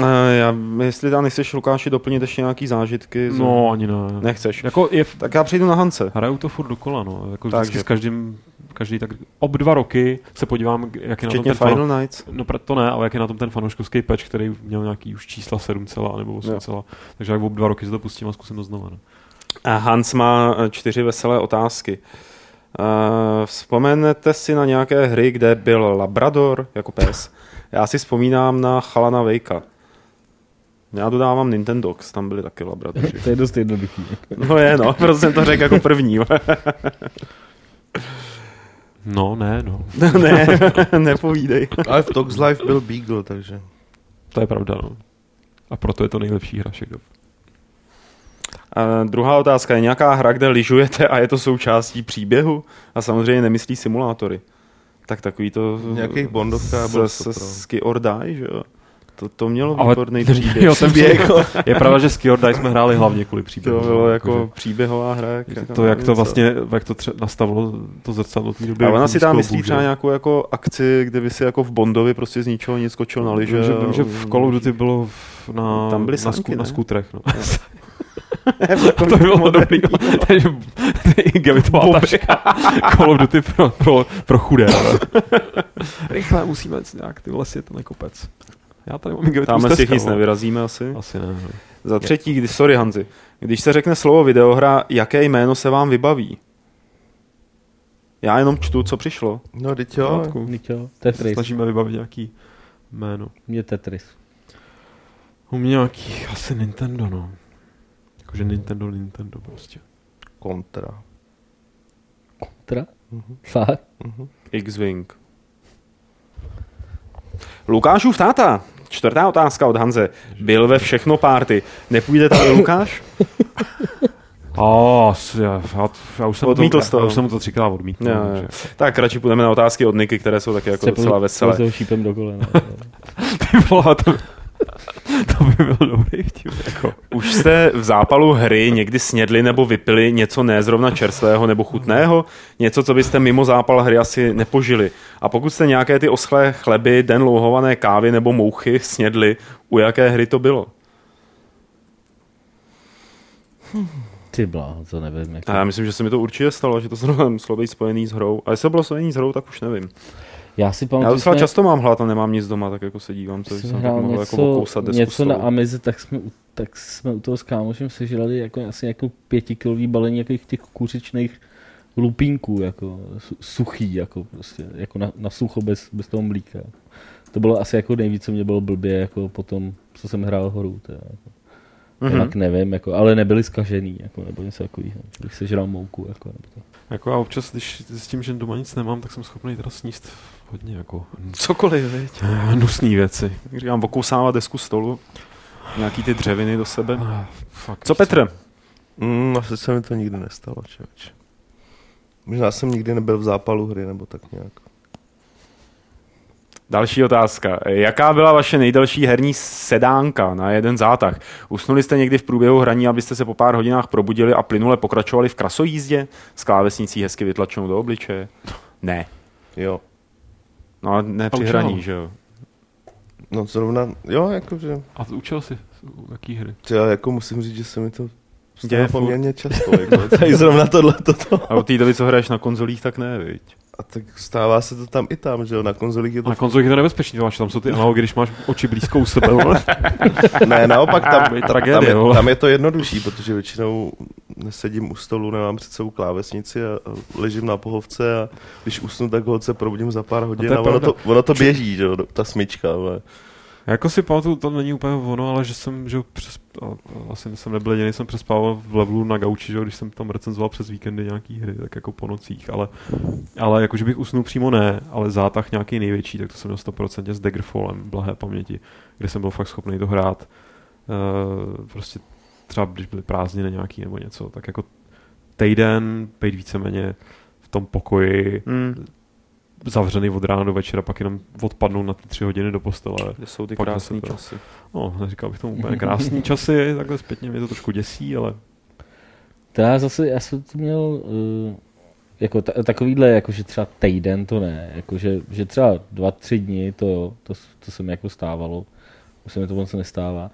Uh, já, jestli tam nechceš, Lukáši, doplnit ještě nějaký zážitky. Z... No, ani ne. Nechceš. Jako je, tak já přijdu na Hance. Hraju to furt dokola, no. Jako Takže. s každým, každý tak ob dva roky se podívám, jak je na tom ten Final fano... Nights. No to ne, ale jak je na tom ten fanouškovský patch, který měl nějaký už čísla 7 celá nebo 8 celá. Takže jak ob dva roky se to pustím a zkusím to znovu. No. A Hans má eh, čtyři veselé otázky. Uh, vzpomenete si na nějaké hry, kde byl Labrador jako pes? Já si vzpomínám na Chalana Vejka. Já dodávám Nintendox, tam byly taky laboratoři. to je dost jednoduchý. no je, no, proto jsem to řekl jako první. no, ne, no. ne, nepovídej. Ale v Tox Life byl Beagle, takže... To je pravda, no. A proto je to nejlepší hra všech dob. A druhá otázka. Je nějaká hra, kde lyžujete a je to součástí příběhu? A samozřejmě nemyslí simulátory. Tak takový to... Nějakých bondovka bylo Ski or Die, že jo? To, to mělo výborný příběh. Jo, ten příběh. je pravda, že Skior Dice jsme hráli hlavně kvůli příběhu. To bylo jako jakože, příběhová hra. Jak, jako to, jak to vlastně, jak to tře- nastavilo to zrcadlo té doby. A ona si tam myslí třeba nějakou jako akci, kde by si jako v Bondovi prostě z ničeho nic skočil na liže. Že, že v Call of Duty bylo na, tam byly na, sku, na skutrech. No. to bylo dobrý. Takže Gavitová taška. Call of Duty pro, pro, pro chudé. Rychle musíme nějak ty lesy, ten kopec. Já tady mám Tam z nic nevyrazíme asi. Asi ne. Ne. Za třetí, kdy, sorry Hanzi, když se řekne slovo videohra, jaké jméno se vám vybaví? Já jenom čtu, co přišlo. No, teď jo. Teď jo. Tetris. Snažíme vybavit nějaký jméno. Mě Tetris. U mě nějaký asi Nintendo, no. Jakože Nintendo, Nintendo prostě. Kontra. Kontra? Fakt? Uh-huh. X-Wing. Lukášův táta, čtvrtá otázka od Hanze. Byl ve všechno párty. Nepůjde tam Lukáš? Oh, já, já, už jsem odmítl to, já už jsem to třikrát odmítl. Já, já. Tak radši půjdeme na otázky od Niky, které jsou taky jako docela veselé. S šípem do kolena. Ty vole, to, to by byl dobrý vtip. Jako. Už jste v zápalu hry někdy snědli nebo vypili něco nezrovna čerstvého nebo chutného? Něco, co byste mimo zápal hry asi nepožili. A pokud jste nějaké ty oschlé chleby, den louhované kávy nebo mouchy snědli, u jaké hry to bylo? Ty blá, to nevím. Jak... A já myslím, že se mi to určitě stalo, že to zrovna muselo být spojený s hrou. A jestli to bylo spojený s hrou, tak už nevím. Já si pamatuju, Já docela jsme... často mám hlad a nemám nic doma, tak jako se dívám, co jsem tak mohl něco, jako okousat desku Něco na Amize, tak jsme, tak jsme u toho s kámošem sežrali jako asi jako pětikilový balení jakých těch kuřičných lupínků, jako suchý, jako prostě, jako na, na sucho bez, bez toho mlíka. To bylo asi jako nejvíc, co mě bylo blbě, jako potom, co jsem hrál horu. Teda, jako. Mm-hmm. Jinak nevím, jako, ale nebyli skažený, jako, nebo něco takového. Když sežral mouku. Jako, nebo to. Jako já občas, když s tím, že doma nic nemám, tak jsem schopný teda sníst hodně jako... Cokoliv, viď? Nusný věci. Jak říkám, okousávat desku stolu, nějaký ty dřeviny do sebe. Ah, fakt, Co Petr? Mm, asi se mi to nikdy nestalo, člověč. Možná jsem nikdy nebyl v zápalu hry, nebo tak nějak. Další otázka. Jaká byla vaše nejdelší herní sedánka na jeden zátah? Usnuli jste někdy v průběhu hraní, abyste se po pár hodinách probudili a plynule pokračovali v krasojízdě s klávesnicí hezky vytlačenou do obličeje? Ne. Jo. No ale ne při hraní, že jo? No zrovna, jo, jakože... A učil jsi jaký hry? Já jako musím říct, že se mi to stává poměrně často. Jako, tady zrovna tohle toto. A od té doby, co hraješ na konzolích, tak ne, viď? A tak stává se to tam i tam, že jo, na konzolích je to... Na konzolích je to nebezpečný, máš tam jsou ty analogy, když máš oči blízko u sebe, ne, naopak tam, tam, je, tam, je, to jednodušší, protože většinou nesedím u stolu, nemám před sebou klávesnici a, ležím na pohovce a když usnu, tak ho se probudím za pár hodin a, a ono, to, ono to běží, že jo, ta smyčka, ale... Jako si pamatuju, to není úplně ono, ale že jsem, že přes, asi jsem nebyl jediný, jsem přespával v levelu na gauči, že když jsem tam recenzoval přes víkendy nějaký hry, tak jako po nocích, ale, ale jako, že bych usnul přímo ne, ale zátah nějaký největší, tak to jsem měl 100% s Daggerfallem, blahé paměti, kde jsem byl fakt schopný to hrát. Uh, prostě třeba když byly prázdniny nějaký nebo něco, tak jako týden, být víceméně v tom pokoji, mm zavřený od rána do večera, pak jenom odpadnou na ty tři hodiny do postele. Kde jsou ty krásné časy? No, neříkal bych tomu úplně krásné časy, takhle zpětně mě to trošku děsí, ale... To já zase, já jsem to měl uh, jako t- takovýhle, jakože třeba týden to ne, jakože že třeba dva, tři dny to jo, to, to se mi jako stávalo, už se mi to moc nestává,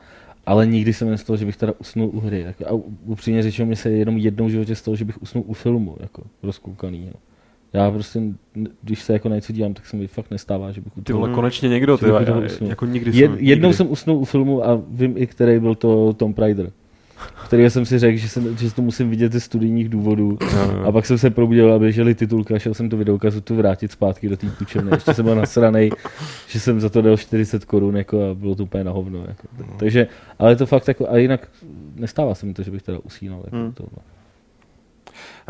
ale nikdy jsem nestalo, že bych teda usnul u hry. a upřímně řečeno, mě se jenom jednou v životě stalo, že bych usnul u filmu, jako rozkoukaný. Jo. Já prostě, když se jako na něco dívám, tak se mi fakt nestává, že bych Ty vole, konečně někdo, ty jako nikdy Jed, jsem, Jednou nikdy. jsem usnul u filmu a vím i, který byl to Tom Prider. Který jsem si řekl, že, jsem, že to musím vidět ze studijních důvodů. No, no. A pak jsem se probudil a běželi titulky a šel jsem to videokazu tu vrátit zpátky do té půjčovny. Ještě jsem byl nasranej, že jsem za to dal 40 korun jako a bylo to úplně na hovno. Jako. No. Takže, ale to fakt jako, a jinak nestává se mi to, že bych teda usínal. Jako hmm. tohle. Eh,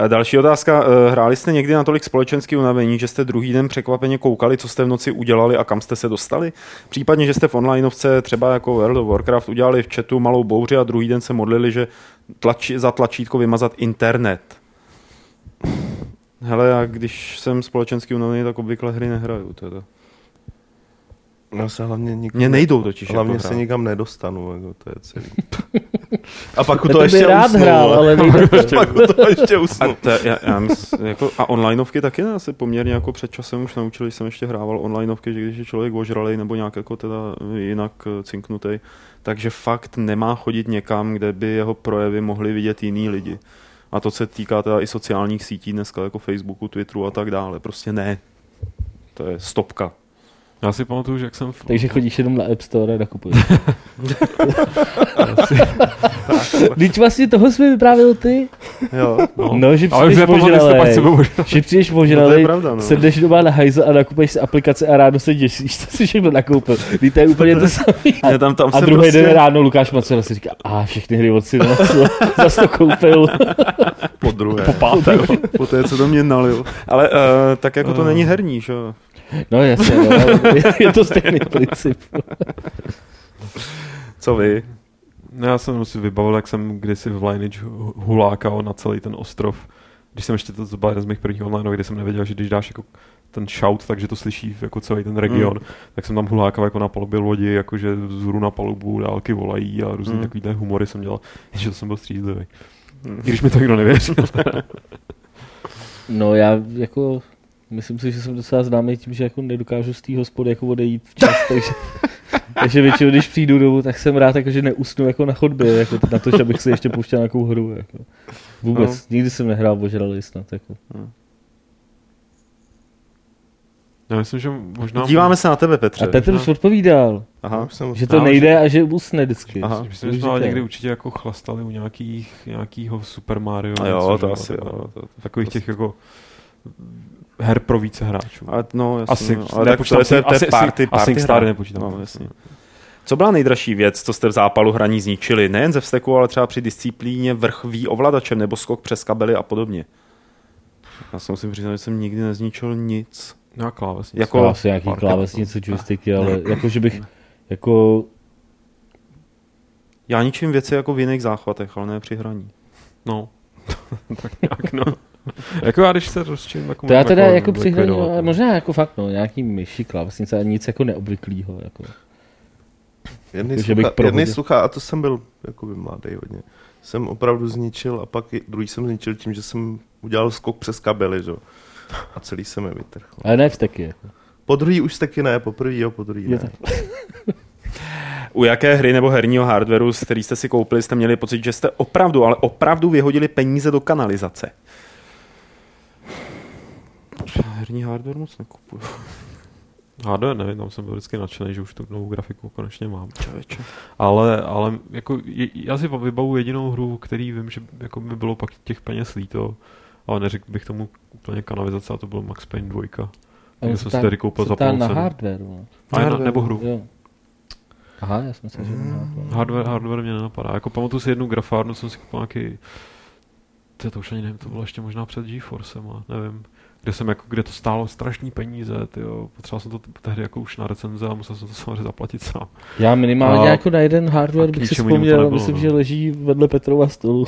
další otázka. Eh, hráli jste někdy natolik společensky unavení, že jste druhý den překvapeně koukali, co jste v noci udělali a kam jste se dostali? Případně, že jste v onlineovce třeba jako World of Warcraft udělali v chatu malou bouři a druhý den se modlili, že tlačí, za tlačítko vymazat internet. Hele, já když jsem společensky unavený, tak obvykle hry nehraju. Teda. No se hlavně nikam, Mně nejdou totiž. Hlavně jako se nikam nedostanu, jako to je celý. A pak to, to ještě rád usnu, hrál, ale nejde to. pak to ještě usnu. A, to, já, já mysl, jako, a onlineovky taky ne, asi poměrně jako před časem už naučili, jsem ještě hrával onlineovky, že když je člověk ožralej nebo nějak jako teda jinak eh, cinknutý, takže fakt nemá chodit někam, kde by jeho projevy mohli vidět jiný lidi. A to se týká teda i sociálních sítí dneska, jako Facebooku, Twitteru a tak dále. Prostě ne. To je stopka. Já si pamatuju, že jak jsem... V... Takže chodíš jenom na App Store a nakupuješ. Když vlastně toho jsme vyprávěl ty. Jo. No, no že přijdeš požralej, že přijdeš požralej, no no. sedneš doma na hajzo a nakupuješ si aplikace a ráno se děsíš, to si všechno nakoupil. Víte, je úplně to samé. Tam, tam a druhý prostě... den ráno Lukáš Macera si říká, a všechny hry od syna, zase to koupil. Po druhé. Po páté. po té, co to mě nalil. Ale uh, tak jako to není herní, že jo? No jasně, no, je to stejný princip. Co vy? No, já jsem si vybavil, jak jsem kdysi v Lineage hulákal na celý ten ostrov. Když jsem ještě to, to byl jeden z mých prvních online, kdy jsem nevěděl, že když dáš jako ten shout, takže to slyší jako celý ten region, mm. tak jsem tam hulákal jako na palubě lodi, jakože vzhůru na palubu dálky volají a různý mm. takový humory jsem dělal, že to jsem byl střízlivý. Mm. I když mi to nikdo nevěřil. no já jako Myslím si, že jsem docela známý tím, že jako nedokážu z té hospody jako odejít včas, takže, takže většinou, když přijdu domů, tak jsem rád, jako, že neusnu jako na chodbě, jako na to, že abych si ještě pouštěl nějakou hru. Jako. Vůbec, no. nikdy jsem nehrál ožralý snad. Jako. No. Já myslím, že možná... Díváme se na tebe, Petře. A Petr už odpovídal. Aha. Že to nejde a že usne vždycky. Aha. Myslím, že jsme někdy určitě jako chlastali u nějakých, nějakýho Super Mario. A jo, to asi jo. Takových těch jako her pro více hráčů. A, no, jasný, asi, no. Ale tak to je, to je party, party, party Star nepočítám. No, jasně. Co byla nejdražší věc, co jste v zápalu hraní zničili? Nejen ze vsteku, ale třeba při disciplíně vrchví ovladačem nebo skok přes kabely a podobně. Já si musím přiznat, že jsem nikdy nezničil nic. No klávesnice. Jako, asi nějaký klávesnice, joysticky, ale jako, že bych jako... Já ničím věci jako v jiných záchvatech, ale ne při hraní. No, tak nějak no. jako já, když se rozčím, jako To já teda jako, jako přihraní, no. možná jako fakt, no, nějaký myši, klávesnice a nic jako neobvyklýho, jako. Jedný, jako, slucha, jedný slucha, a to jsem byl jako by mladý hodně, jsem opravdu zničil a pak druhý jsem zničil tím, že jsem udělal skok přes kabely, že? a celý jsem je vytrhl. Ale ne vsteky, jako. Po druhý už taky ne, po prvý jo, po druhý ne. U jaké hry nebo herního hardwareu, který jste si koupili, jste měli pocit, že jste opravdu, ale opravdu vyhodili peníze do kanalizace? Herní hardware moc nekupuju. Hardware nevím, tam jsem byl vždycky nadšený, že už tu novou grafiku konečně mám. Čověče. Ale, ale jako, je, já si vybavu jedinou hru, který vím, že jako by bylo pak těch peněz líto, ale neřekl bych tomu úplně kanalizace a to byl Max Payne 2. Já jsem si tady koupil za půl na hardware. No. Na, nebo hru. Jo. Aha, já jsem si že hmm. hardware, hardware mě nenapadá. Jako pamatuju si jednu grafárnu, jsem si koupil nějaký to, to už ani nevím, to bylo ještě možná před GeForcem, nevím kde jsem jako, kde to stálo strašní peníze, tyjo. potřeboval jsem to tehdy jako už na recenze a musel jsem to samozřejmě zaplatit sám. Já minimálně a, jako na jeden hardware bych si vzpomněl, nebylo, myslím, no. že leží vedle Petrova stolu.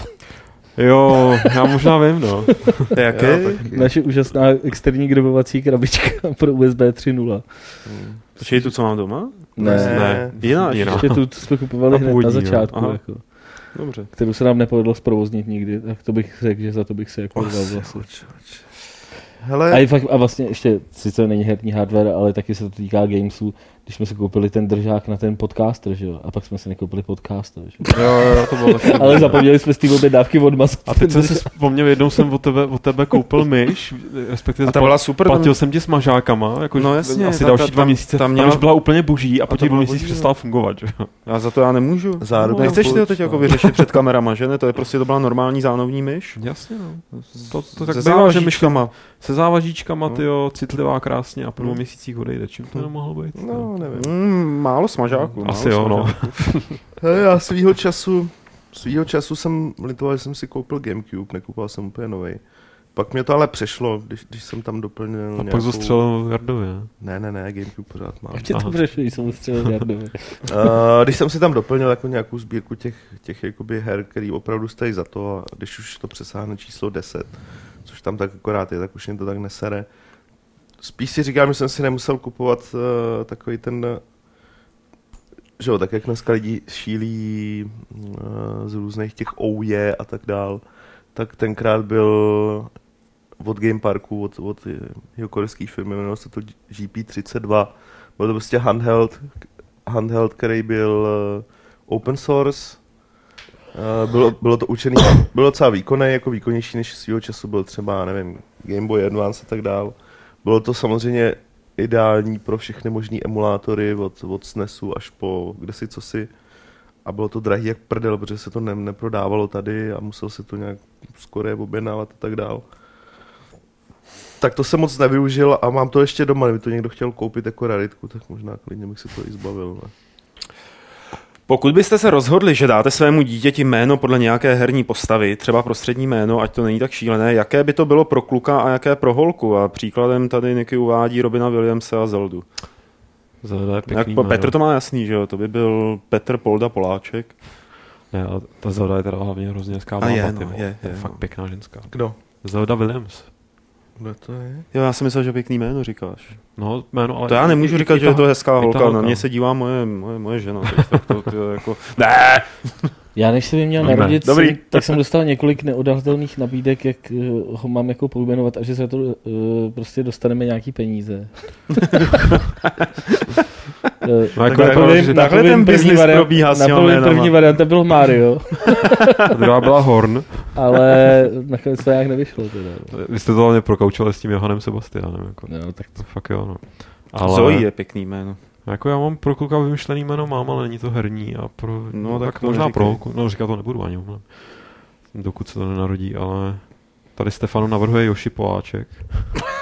Jo, já možná vím, no. Jaké? Naše úžasná externí grabovací krabička pro USB 3.0. Hmm. Počkej tu, co mám doma? Ne, ne. Jiná, jiná. Ještě tu jsme kupovali hned na začátku. Jako. Dobře. Kterou se nám nepovedlo zprovoznit nikdy, tak to bych řekl, že za to bych se jako vzal vlastně. Hele. A, fakt, a vlastně ještě, sice není herní hardware, ale taky se to týká gamesů, když jsme si koupili ten držák na ten podcaster, že jo? A pak jsme si nekoupili podcaster, že jo? jo, jo, to bylo taky Ale zapomněli jsme z té objednávky od mas. A teď jsem si vzpomněl, jednou jsem od tebe, od tebe koupil myš, respektive a ta byla super, platil tam... jsem ti s mažákama, jako no jasně, asi ta, další ta, dva měsíce, tam měla... byla úplně boží a po těch dvou měsících přestala fungovat, že jo? Já za to já nemůžu. Zároveň no, nechceš si to teď jako vyřešit před kamerama, že ne? To je prostě to byla normální zánovní myš. Jasně, no. To, to tak bývá, že myškama. Se závažíčkama, no. tyjo, citlivá krásně a po dvou no. měsících odejde. Čím to nemohlo být? No, nevím. Mm, málo smažáků. Asi jo, no. já svýho času, svýho času jsem litoval, že jsem si koupil Gamecube, nekoupil jsem úplně nový. Pak mě to ale přešlo, když, když jsem tam doplnil A nějakou... pak zastřelil Jardovi, ne? Ne, ne, Gamecube pořád mám. Ještě to přešlo, když jsem zastřelil Jardovi. uh, když jsem si tam doplnil jako nějakou sbírku těch, těch jakoby her, který opravdu stojí za to a když už to přesáhne číslo 10, což tam tak akorát je, tak už mě to tak nesere. Spíš si říkám, že jsem si nemusel kupovat uh, takový ten že jo, tak jak dneska lidi šílí uh, z různých těch OUE a tak dál, tak tenkrát byl od Game Parku, od, od jeho korejské firmy, jmenovalo se to GP32. Byl to prostě handheld, handheld, který byl uh, open source, bylo, bylo to učený, bylo docela výkonné, jako výkonnější než svého času byl třeba, nevím, Game Boy Advance a tak dál. Bylo to samozřejmě ideální pro všechny možné emulátory od, od SNESu až po kde si. A bylo to drahý jak prdel, protože se to ne, neprodávalo tady a musel se to nějak skoro objednávat a tak dál. Tak to jsem moc nevyužil a mám to ještě doma, kdyby to někdo chtěl koupit jako raritku, tak možná klidně bych si to i zbavil. Ne? Pokud byste se rozhodli, že dáte svému dítěti jméno podle nějaké herní postavy, třeba prostřední jméno, ať to není tak šílené, jaké by to bylo pro kluka a jaké pro holku? A příkladem tady Niky uvádí Robina Williamse a Zeldu. Zelda je pěkný Jak, Petr to má jasný, že jo? To by byl Petr Polda Poláček. Ne, a ta Zelda je teda hlavně hrozně hezká. A je, no, je, je, je, je, fakt pěkná ženská. Kdo? Zelda Williams. Kdo to je? Jo, já jsem myslel, že pěkný jméno říkáš. No, jméno, ale... To já nemůžu říkat, že je to hezká holka, holka, na mě se dívá moje, moje, moje žena. tak to, to, jako... Ne! Já než jsem měl narodit, Dobrý. Jsem, tak jsem dostal několik neodhadatelných nabídek, jak uh, ho mám jako pojmenovat a že se to uh, prostě dostaneme nějaký peníze. no, jako takový, takhle ten business variant, probíhá s těma první varianta byl Mario. a druhá byla Horn. Ale nakonec to nějak nevyšlo. Teda. Vy jste to hlavně prokaučovali s tím Johanem Sebastianem. Jako. No, tak to fakt jo. No. Ale... Zoe je pěkný jméno. Jako já mám pro kluka vymyšlený jméno mám, ale není to herní a pro, no, no tak, tak možná pro holku, no říkat to nebudu ani, dokud se to nenarodí, ale tady Stefano navrhuje Joši Poláček.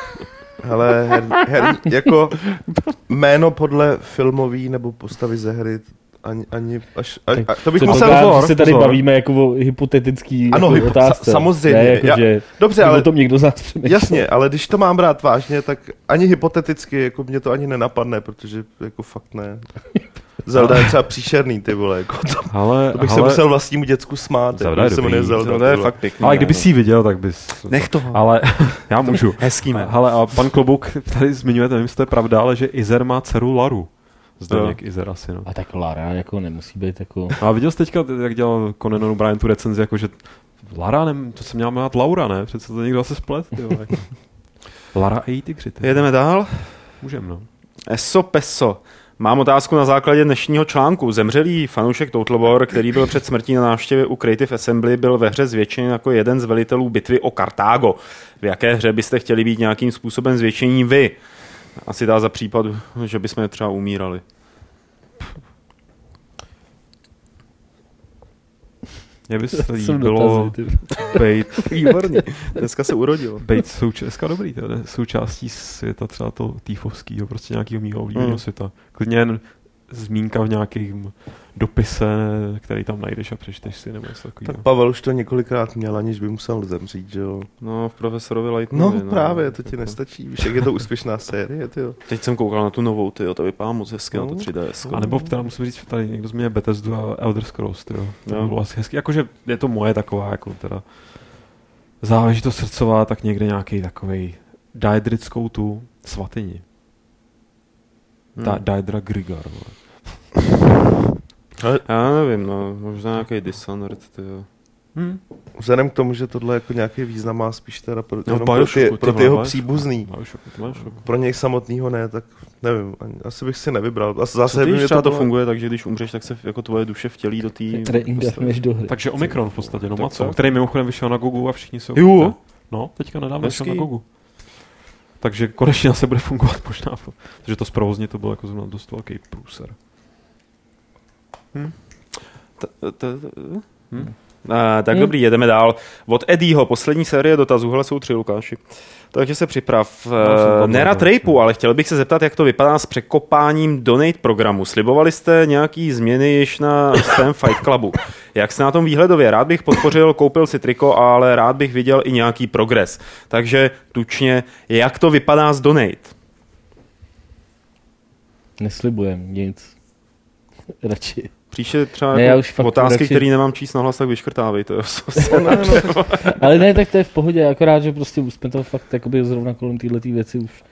Ale her, her, jako jméno podle filmový nebo postavy ze hry, ani, ani až, až, a, to bych musel pozor, se tady pozor. bavíme jako o hypotetický ano, jako otázce. Sa, samozřejmě. Ne, jako, já, že dobře, ale o tom někdo z nás Jasně, ale když to mám brát vážně, tak ani hypoteticky jako mě to ani nenapadne, protože jako fakt ne. Zelda je třeba příšerný, ty vole, jako to, ale, to bych ale, se musel vlastnímu děcku smát. Zelda je se dobrý, Zelda, Zelda je fakt pěkný. Ale kdyby si ji viděl, tak bys... Nech toho. Ale já můžu. Hezký jméno. Ale a pan Klobouk tady zmiňuje, nevím, jestli to je pravda, ale že Izer má dceru Laru. Zdeněk Izer asi, no. A tak Lara jako nemusí být jako... No a viděl jsi teďka, jak dělal Conan O'Brien tu recenzi, jako že Lara, ne, to se měla jmenovat Laura, ne? Přece to někdo asi splet, ty Lara a její tygři. Jedeme dál? Můžeme, no. Eso Peso. Mám otázku na základě dnešního článku. Zemřelý fanoušek Total War, který byl před smrtí na návštěvě u Creative Assembly, byl ve hře zvětšen jako jeden z velitelů bitvy o Kartágo. V jaké hře byste chtěli být nějakým způsobem zvětšení vy? Asi dá za případ, že bychom třeba umírali. Mě by se líbilo být... Výborně, dneska se urodil. Být souč- dneska dobrý, to je součástí světa třeba toho týfovského, prostě nějakého mýho oblíbeného mm. světa. Klidně jen zmínka v nějakém dopise, který tam najdeš a přečteš si nebo něco takového. Tak Pavel už to několikrát měl, aniž by musel zemřít, že jo? No, v profesorovi Lightnovi. No, no, právě, to ti nestačí. Víš, jak je to úspěšná série, ty Teď jsem koukal na tu novou, ty to vypadá moc hezky no, na to 3DS. A nebo teda musím říct, tady někdo změně Bethesdu a Elder Scrolls, ty To no. bylo asi hezky. Jakože je to moje taková, jako teda záležitost srdcová, tak někde nějaký takový Daedrickou tu svatyni. Hmm. Da, Daedra Grigar, vole. Ale... Já nevím, no, možná nějaký Dishonored, ty jo. Hmm. Vzhledem k tomu, že tohle jako nějaký význam má spíš teda pro, no, pro ty, pro ty jeho příbuzný. Pro něj samotného ne, tak nevím, asi bych si nevybral. A zase by třeba to bylo... funguje tak, že když umřeš, tak se jako tvoje duše vtělí do té... do hry. Takže Omikron v podstatě, no co? Který mimochodem vyšel na Gogu a všichni jsou... Jo. No, teďka nedávno vyšel na Gogu. Takže konečně se bude fungovat možná, protože to zprovozně to byl jako zrovna dost velký průser. Hm. Hm. A, tak hm. dobrý, jedeme dál. Od Eddieho, poslední série dotazů, hele jsou tři Lukáši. Takže se připrav. No, Nerad rejpu, ale chtěl bych se zeptat, jak to vypadá s překopáním Donate programu. Slibovali jste nějaký změny již na svém Fight Clubu. Jak se na tom výhledově? Rád bych podpořil, koupil si triko, ale rád bych viděl i nějaký progres. Takže tučně, jak to vypadá s Donate? Neslibujem nic. Radši. Příště třeba ne, jako už fakt otázky, radši... které nemám číst nahlas, tak vyškrtávejte. no, no, no. Ale ne, tak to je v pohodě, akorát, že prostě už jsme to fakt jakoby zrovna kolem této věci už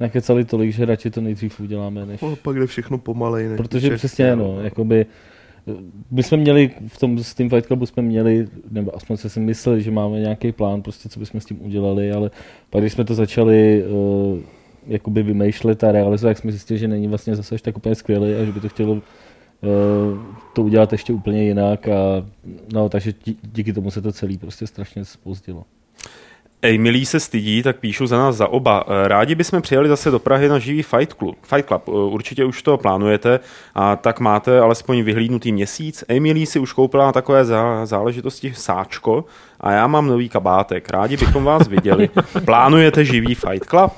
nakecali tolik, že radši to nejdřív uděláme, než... No, pak jde všechno pomalej. Než Protože přesně, no, jakoby, my jsme měli, v tom s tím Fight Clubu jsme měli, nebo aspoň se si mysleli, že máme nějaký plán, prostě co bychom s tím udělali, ale pak když jsme to začali uh, jakoby vymýšlet a realizovat, jak jsme zjistili, že není vlastně zase tak úplně skvělý a že by to chtělo to udělat ještě úplně jinak a no, takže díky tomu se to celý prostě strašně spozdilo. Ej, milí se stydí, tak píšu za nás za oba. Eh, rádi bychom přijeli zase do Prahy na živý Fight Club. Fight Club. Eh, určitě už to plánujete a tak máte alespoň vyhlídnutý měsíc. Emilí si už koupila na takové záležitosti sáčko a já mám nový kabátek. Rádi bychom vás viděli. Plánujete živý Fight Club?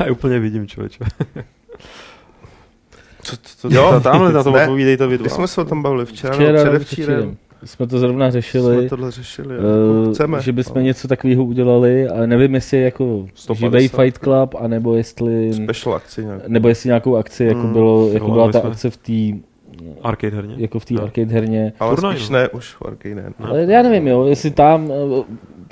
Já úplně vidím, člověče. Co, co, co jo, tamhle na to odpovídejte vy dva. jsme se o tom bavili včera, včera předevčírem. Jsme to zrovna řešili, jsme tohle řešili uh, chceme, že bychom no. něco takového udělali, ale nevím, jestli jako 150. živej Fight Club, anebo jestli... Special akci nějakou. Nebo jestli nějakou akci, jako, mm. bylo, jako byla ta akce v té Arcade herně. Jako v té no. arcade herně. Ale Turnaj, spíš ne, už v arcade ne. Ale já nevím, jo, jestli tam,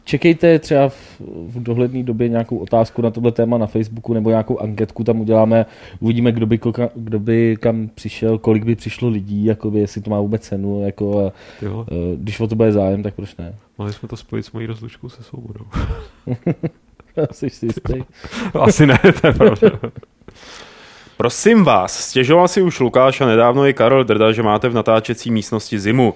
čekejte třeba v, v dohledné době nějakou otázku na tohle téma na Facebooku nebo nějakou anketku tam uděláme, uvidíme, kdo by, koka, kdo by kam přišel, kolik by přišlo lidí, jakoby, jestli to má vůbec cenu, jako, a, když o to bude zájem, tak proč ne? Mohli jsme to spojit s mojí rozlučkou se svobodou. Jsi si jistý? Asi ne, to je pravda. Prosím vás, stěžoval si už Lukáš a nedávno i Karel Drda, že máte v natáčecí místnosti zimu.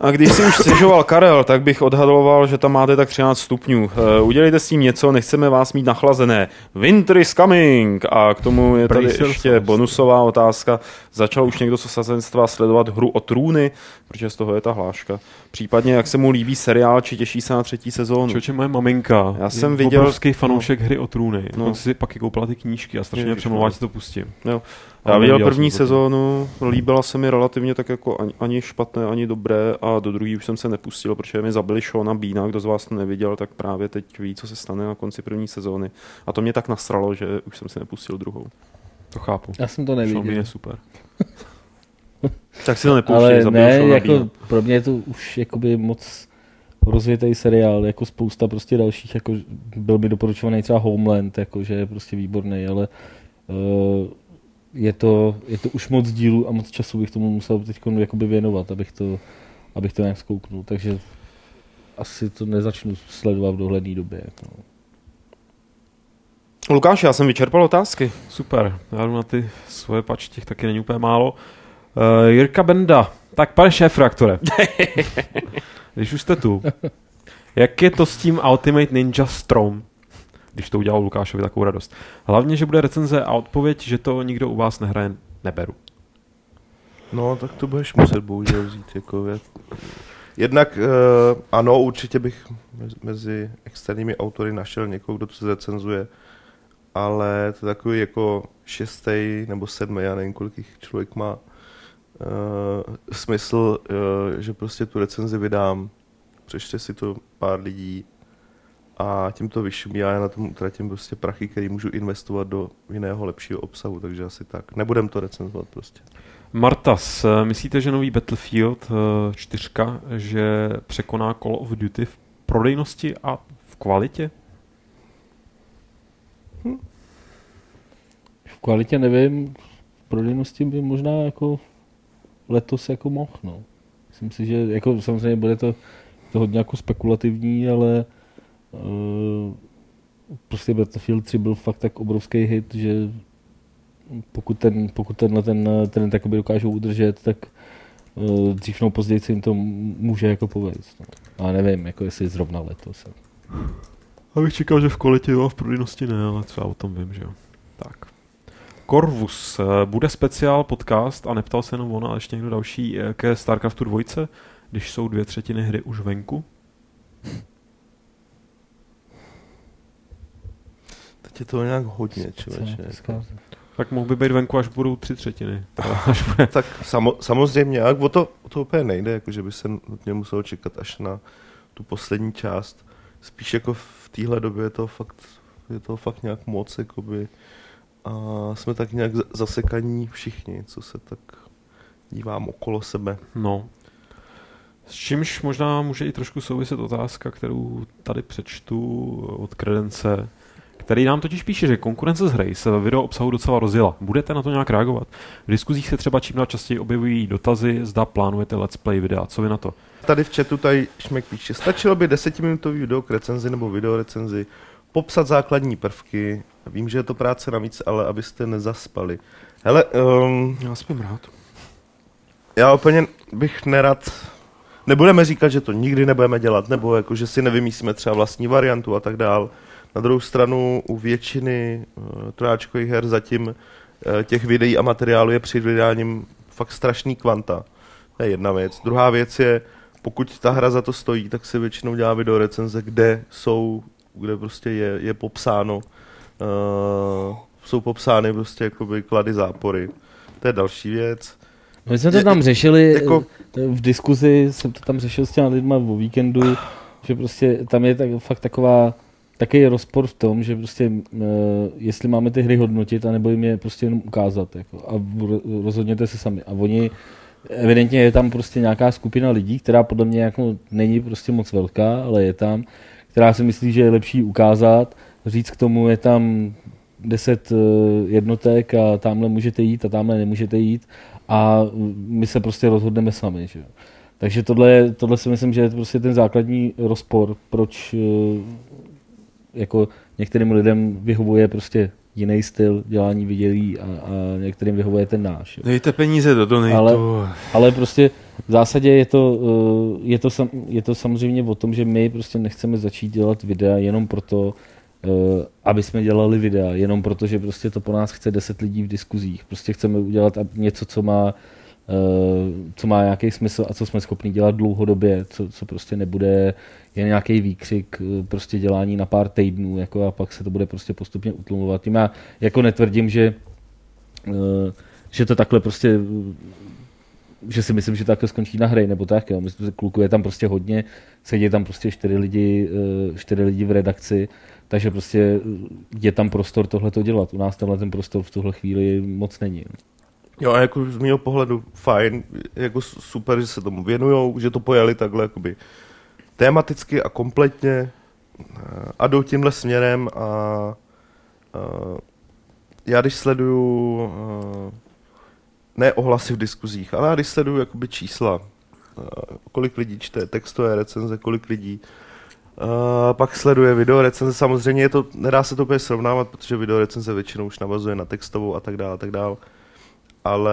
A když si už stěžoval Karel, tak bych odhadoval, že tam máte tak 13 stupňů. Uh, udělejte s tím něco, nechceme vás mít nachlazené. Winter is coming! A k tomu je tady ještě bonusová otázka. Začal už někdo z osazenstva sledovat hru o trůny, protože z toho je ta hláška. Případně, jak se mu líbí seriál, či těší se na třetí sezónu. Čoče, moje maminka Já jsem viděl... obrovský fanoušek no. hry o trůny. No. si pak i koupila ty knížky a strašně přemlouvá, že to pustím. Jo. Já viděl první sezónu, líbila se mi relativně tak jako ani, ani špatné, ani dobré a do druhé už jsem se nepustil, protože mi zabili Shona Bína, kdo z vás to neviděl, tak právě teď ví, co se stane na konci první sezóny. A to mě tak nasralo, že už jsem si nepustil druhou. To chápu. Já jsem to neviděl. Sean je super. tak si to nepouští, Ale ne, jako pro mě je to už jakoby moc rozvětej seriál, jako spousta prostě dalších, jako byl by doporučovaný třeba Homeland, jako že je prostě výborný, ale uh, je to, je to už moc dílů a moc času bych tomu musel teď věnovat, abych to, abych to nějak zkouknul. Takže asi to nezačnu sledovat v dohledné době. Jako. Lukáš, já jsem vyčerpal otázky. Super, já jdu na ty svoje pač, těch taky není úplně málo. Uh, Jirka Benda, tak pane šéf reaktore, když už jste tu, jak je to s tím Ultimate Ninja Storm? Když to udělal Lukášovi takovou radost. Hlavně, že bude recenze a odpověď, že to nikdo u vás nehraje, neberu. No, tak to budeš muset bohužel vzít. Jako věc. Jednak uh, ano, určitě bych mezi externími autory našel někoho, kdo to recenzuje, ale to je takový jako šestý nebo sedmý, já nevím, kolik jich člověk má uh, smysl, uh, že prostě tu recenzi vydám, přečte si to pár lidí a tím to vyšumí a já na tom utratím prostě prachy, který můžu investovat do jiného lepšího obsahu, takže asi tak. Nebudem to recenzovat prostě. Martas, myslíte, že nový Battlefield 4, že překoná Call of Duty v prodejnosti a v kvalitě? Hm. V kvalitě nevím, v prodejnosti by možná jako letos jako mohl, no. Myslím si, že jako samozřejmě bude to, to hodně jako spekulativní, ale prostě Battlefield 3 byl fakt tak obrovský hit, že pokud, ten, pokud tenhle ten trend takoby dokážou udržet, tak uh, dřív nebo později se jim to může jako povést. No. Ale nevím, jako jestli zrovna letos. Abych čekal, že v kvalitě a v prodejnosti ne, ale třeba o tom vím, že jo. Tak. Corvus. Eh, bude speciál podcast a neptal se jenom ona, ale ještě někdo další eh, ke StarCraftu 2, když jsou dvě třetiny hry už venku? Je to nějak hodně, člověče. Jako. Tak mohl by být venku, až budou tři třetiny. tak samo, samozřejmě, ale o to, o to úplně nejde, jako že by se nutně muselo čekat až na tu poslední část. Spíš jako v téhle době je to fakt, je to fakt nějak moc, jakoby, a jsme tak nějak zasekaní všichni, co se tak dívám okolo sebe. No. S čímž možná může i trošku souviset otázka, kterou tady přečtu od Kredence který nám totiž píše, že konkurence z hry se ve video obsahu docela rozjela. Budete na to nějak reagovat? V diskuzích se třeba čím dál častěji objevují dotazy, zda plánujete let's play videa. Co vy na to? Tady v chatu tady Šmek píše, stačilo by desetiminutový video k recenzi nebo video recenzi, popsat základní prvky. Vím, že je to práce navíc, ale abyste nezaspali. Hele, um, já jsem rád. Já úplně bych nerad nebudeme říkat, že to nikdy nebudeme dělat, nebo jako, že si nevymyslíme třeba vlastní variantu a tak dál. Na druhou stranu u většiny uh, trojáčkových her zatím uh, těch videí a materiálu je při vydáním fakt strašný kvanta. To je jedna věc. Druhá věc je, pokud ta hra za to stojí, tak se většinou dělá video recenze, kde jsou, kde prostě je, je popsáno, uh, jsou popsány prostě jakoby klady zápory. To je další věc. My jsme to tam řešili jako... v diskuzi, jsem to tam řešil s těmi lidmi o víkendu, že prostě tam je tak, fakt taková takový rozpor v tom, že prostě uh, jestli máme ty hry hodnotit, anebo jim je prostě jenom ukázat. Jako, a rozhodněte se sami. A oni, evidentně je tam prostě nějaká skupina lidí, která podle mě jako není prostě moc velká, ale je tam, která si myslí, že je lepší ukázat, říct k tomu je tam deset uh, jednotek a tamhle můžete jít a tamhle nemůžete jít a my se prostě rozhodneme sami. Že? Takže tohle, tohle si myslím, že je prostě ten základní rozpor, proč uh, jako některým lidem vyhovuje prostě jiný styl dělání vidělí a, a některým vyhovuje ten náš. Jo. Dejte peníze do donatu. Ale, ale prostě v zásadě je to, eh, je, to sam, je to samozřejmě o tom, že my prostě nechceme začít dělat videa jenom proto, eh, aby jsme dělali videa, jenom proto, že prostě to po nás chce 10 lidí v diskuzích. Prostě chceme udělat něco, co má co má nějaký smysl a co jsme schopni dělat dlouhodobě, co, co prostě nebude jen nějaký výkřik, eh, prostě dělání na pár týdnů, jako a pak se to bude prostě postupně utlumovat. Tím já jako netvrdím, že, eh, že to takhle prostě že si myslím, že takhle skončí na hry, nebo tak, jo. Myslím, že kluků je tam prostě hodně, sedí tam prostě čtyři lidi, čtyři lidi v redakci, takže prostě je tam prostor tohle to dělat. U nás tenhle ten prostor v tuhle chvíli moc není. Jo. A jako z mého pohledu fajn, jako super, že se tomu věnujou, že to pojali takhle jakoby tematicky a kompletně eh, a jdou tímhle směrem a, a já když sleduju a, eh, ne ohlasy v diskuzích, ale já když sleduju jakoby čísla, a, eh, kolik lidí čte textové recenze, kolik lidí pak sleduje video recenze, samozřejmě je to, nedá se to úplně srovnávat, protože video recenze většinou už navazuje na textovou a tak dále, a tak dále. Ale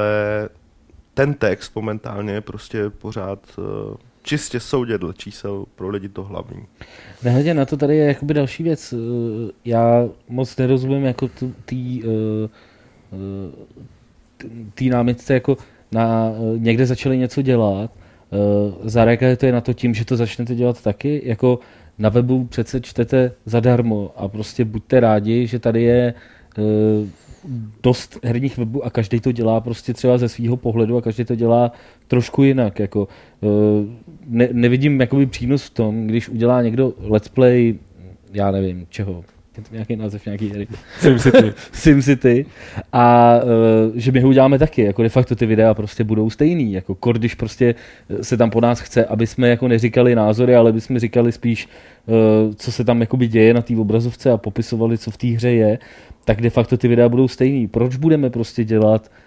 ten text momentálně je prostě pořád uh, čistě soudě dle čísel pro lidi to hlavní. Nehledě na to tady je jakoby další věc. Eh, já moc nerozumím jako tý, uh, tý námitce jako na, někde začali něco dělat, zareagujete na to tím, že to začnete dělat taky, jako na webu přece čtete zadarmo a prostě buďte rádi, že tady je dost herních webů a každý to dělá prostě třeba ze svého pohledu a každý to dělá trošku jinak. Jako, eh, ne, nevidím jakoby přínos v tom, když udělá někdo let's play, já nevím, čeho, je to nějaký název nějaký hry. SimCity. SimCity. A uh, že my ho uděláme taky, jako de facto ty videa prostě budou stejný, jako kor, když prostě se tam po nás chce, aby jsme jako neříkali názory, ale aby jsme říkali spíš, uh, co se tam jakoby děje na té obrazovce a popisovali, co v té hře je, tak de facto ty videa budou stejný. Proč budeme prostě dělat uh,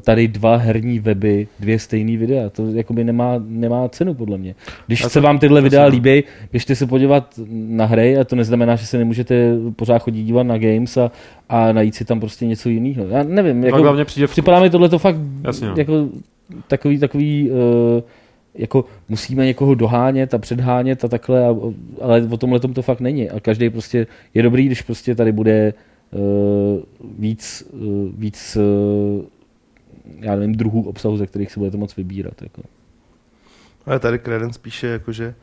tady dva herní weby, dvě stejné videa? To jakoby nemá, nemá cenu podle mě. Když se vám tyhle videa líbí, běžte se podívat na hry a to neznamená, že se nemůžete pořád chodit dívat na games a, a najít si tam prostě něco jiného. Já nevím, jako, přijde v... připadá mi tohle to fakt Jasně, no. jako takový, takový uh, jako musíme někoho dohánět a předhánět a takhle, a, ale o tomhle to fakt není. A každý prostě je dobrý, když prostě tady bude uh, víc, uh, víc uh, já nevím, druhů obsahu, ze kterých si budete moc vybírat. Jako. Ale tady Credence píše, jako, že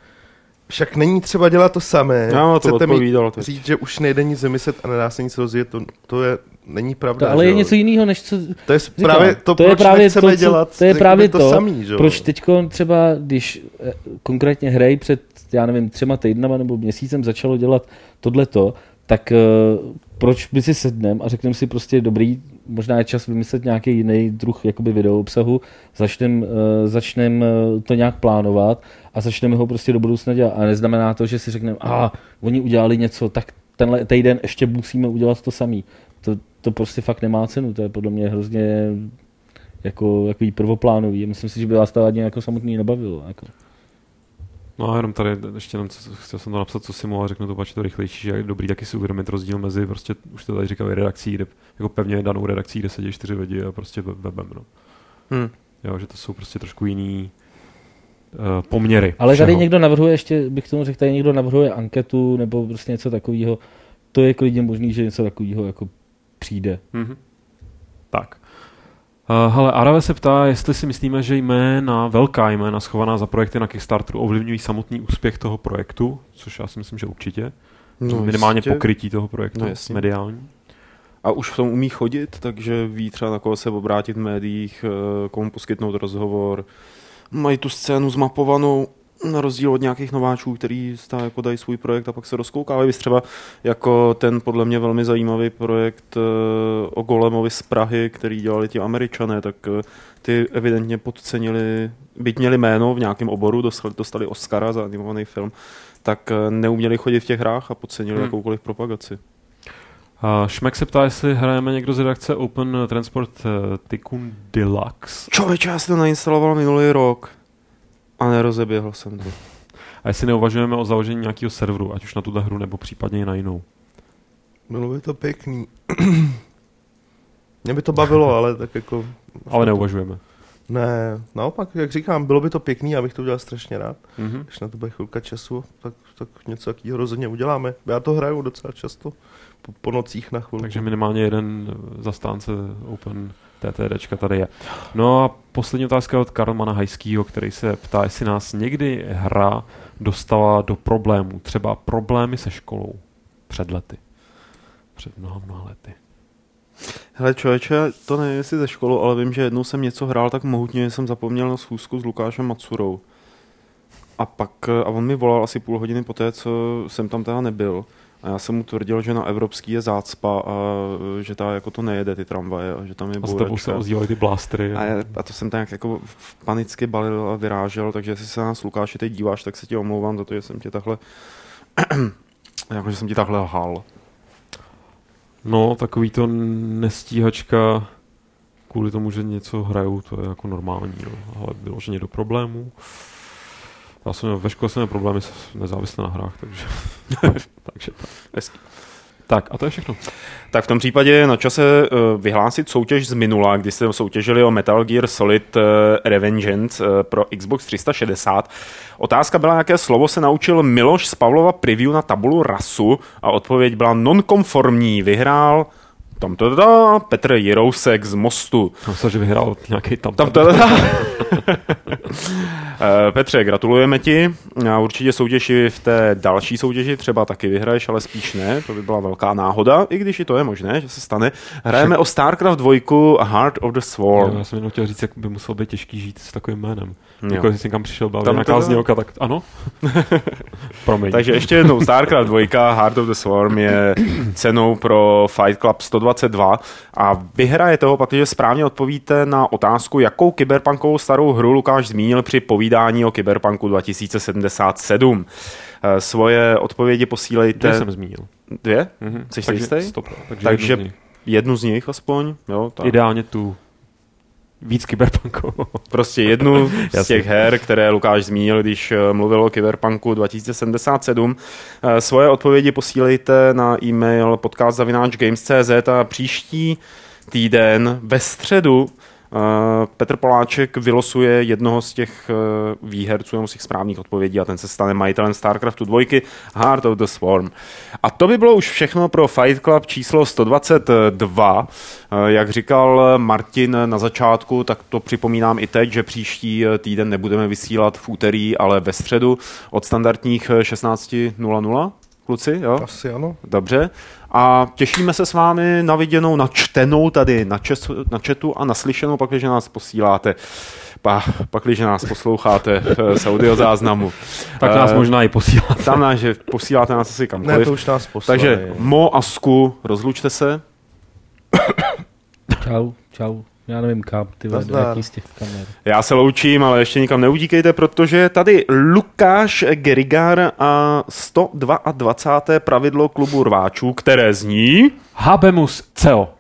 však není třeba dělat to samé. Já to Chcete mi říct, že už nejde nic vymyslet a nedá se nic rozjet, to, to je, není pravda. To ale je něco jiného, než co To je říkám, právě to, to je právě to, co, dělat to je právě to, to samý, že? proč teď třeba, když eh, konkrétně hrej před, já nevím, třema týdnama nebo měsícem začalo dělat tohleto, tak uh, proč by si sednem a řekneme si prostě dobrý, možná je čas vymyslet nějaký jiný druh jakoby video obsahu, začneme uh, začnem uh, to nějak plánovat a začneme ho prostě do budoucna dělat. A neznamená to, že si řekneme, a oni udělali něco, tak tenhle týden ještě musíme udělat to samý. To, to prostě fakt nemá cenu, to je podle mě hrozně jako jako prvoplánový. Myslím si, že by vás to ani jako samotný nebavilo. Jako. No a jenom tady ještě jenom, co, chtěl jsem to napsat, co si mohl, a řeknu to pač to rychlejší, že je dobrý taky si uvědomit rozdíl mezi, prostě, už to tady říkali, redakcí, kde, jako pevně danou redakcí, kde sedí čtyři lidi a prostě webem, no. Hmm. Jo, že to jsou prostě trošku jiný uh, poměry. Ale všeho. tady někdo navrhuje, ještě bych tomu řekl, tady někdo navrhuje anketu nebo prostě něco takového. To je klidně možný, že něco takového jako přijde. Mm-hmm. Uh, hele, Arave se ptá, jestli si myslíme, že jména, velká jména schovaná za projekty na Kickstarteru ovlivňují samotný úspěch toho projektu, což já si myslím, že určitě. No, minimálně jistě. pokrytí toho projektu no, mediální. A už v tom umí chodit, takže ví třeba na koho se obrátit v médiích, eh, komu poskytnout rozhovor. Mají tu scénu zmapovanou, na rozdíl od nějakých nováčů, který stále jako dají svůj projekt a pak se rozkoukávají. třeba jako ten podle mě velmi zajímavý projekt eh, o Golemovi z Prahy, který dělali ti američané, tak eh, ty evidentně podcenili, byť měli jméno v nějakém oboru, dostali, dostali Oscara za animovaný film, tak eh, neuměli chodit v těch hrách a podcenili hmm. jakoukoliv propagaci. A Šmek se ptá, jestli hrajeme někdo z redakce Open Transport Tycoon Deluxe. Člověče, já si to nainstaloval minulý rok. A nerozeběhl jsem to. A jestli neuvažujeme o založení nějakého serveru, ať už na tuhle hru, nebo případně i na jinou? Bylo by to pěkný. Mě by to bavilo, ale tak jako... Ale neuvažujeme. Ne, naopak, jak říkám, bylo by to pěkný, abych to udělal strašně rád. Mm-hmm. Když na to bude chvilka času, tak, tak něco takového rozhodně uděláme. Já to hraju docela často, po, po nocích na chvilku. Takže minimálně jeden zastánce Open TTDčka tady je. No a poslední otázka od Karlmana Hajskýho, který se ptá, jestli nás někdy hra dostala do problémů, třeba problémy se školou před lety. Před mnoha, mnoha lety. Hele člověče, to nevím jestli ze školu, ale vím, že jednou jsem něco hrál tak mohutně, že jsem zapomněl na schůzku s Lukášem Macurou. A pak, a on mi volal asi půl hodiny poté, co jsem tam teda nebyl. A já jsem mu tvrdil, že na evropský je zácpa a že ta jako to nejede ty tramvaje a že tam je A s tebou se ozývají ty blastry. A, je, a, to jsem tak jako panicky balil a vyrážel, takže jestli se nás Lukáši teď díváš, tak se ti omlouvám za to, že jsem tě takhle jako, že jsem ti takhle lhal. No, takový to nestíhačka kvůli tomu, že něco hrajou, to je jako normální, no. ale vyloženě do problémů. Já jsem ve škole jsem měl problémy s nezávisle na hrách, takže, takže tak. Tak a to je všechno. Tak v tom případě je na čase eh, vyhlásit soutěž z minula, kdy jste soutěžili o Metal Gear Solid eh, Revengeance eh, pro Xbox 360. Otázka byla, jaké slovo se naučil Miloš z Pavlova preview na tabulu rasu a odpověď byla nonkonformní. Vyhrál tam to dá, Petr Jirousek z Mostu. Myslím, že vyhrál nějaký tam. Tam to Petře, gratulujeme ti. A určitě soutěži v té další soutěži třeba taky vyhraješ, ale spíš ne. To by byla velká náhoda, i když i to je možné, že se stane. Hrajeme o StarCraft 2 a Heart of the Swarm. Já jsem jenom chtěl říct, jak by muselo být těžký žít s takovým jménem. Jako, jsi někam přišel, byla nějaká znělka, tak ano. Promiň. Takže ještě jednou, StarCraft 2, Heart of the Swarm je cenou pro Fight Club 122 a vyhrajete ho, protože správně odpovíte na otázku, jakou kyberpunkovou starou hru Lukáš zmínil při povídání o Kyberpunku 2077. Eh, svoje odpovědi posílejte... Dvě jsem zmínil. Dvě? Mm-hmm. Jsi takže, jistý? Stop, takže, takže jednu z nich, jednu z nich aspoň. Jo, tak. Ideálně tu víc kyberpunku. Prostě jednu z těch her, které Lukáš zmínil, když eh, mluvil o kyberpunku 2077. Eh, svoje odpovědi posílejte na e-mail podcast.games.cz a příští týden ve středu Petr Poláček vylosuje jednoho z těch eh, výherců, jenom z těch správných odpovědí a ten se stane majitelem StarCraftu 2 Heart of the Swarm. A to by bylo už všechno pro Fight Club číslo 122. Eh, jak říkal Martin na začátku, tak to připomínám i teď, že příští týden nebudeme vysílat v úterý, ale ve středu od standardních 16.00 kluci, jo? Asi ano. Dobře. A těšíme se s vámi na viděnou, na čtenou tady na, čes, na četu a naslyšenou, pak, když nás posíláte pa, pak, když nás posloucháte eh, z audiozáznamu. tak nás uh, možná i posíláte. Tam nás, že posíláte nás asi kamkoliv. Ne, to už nás poslali. Takže Mo a Sku, rozlučte se. Čau, čau. Já nevím kam, ty do jaký z těch kamer. Já se loučím, ale ještě nikam neutíkejte, protože tady Lukáš Grigar a 122. pravidlo klubu rváčů, které zní... Habemus CEO.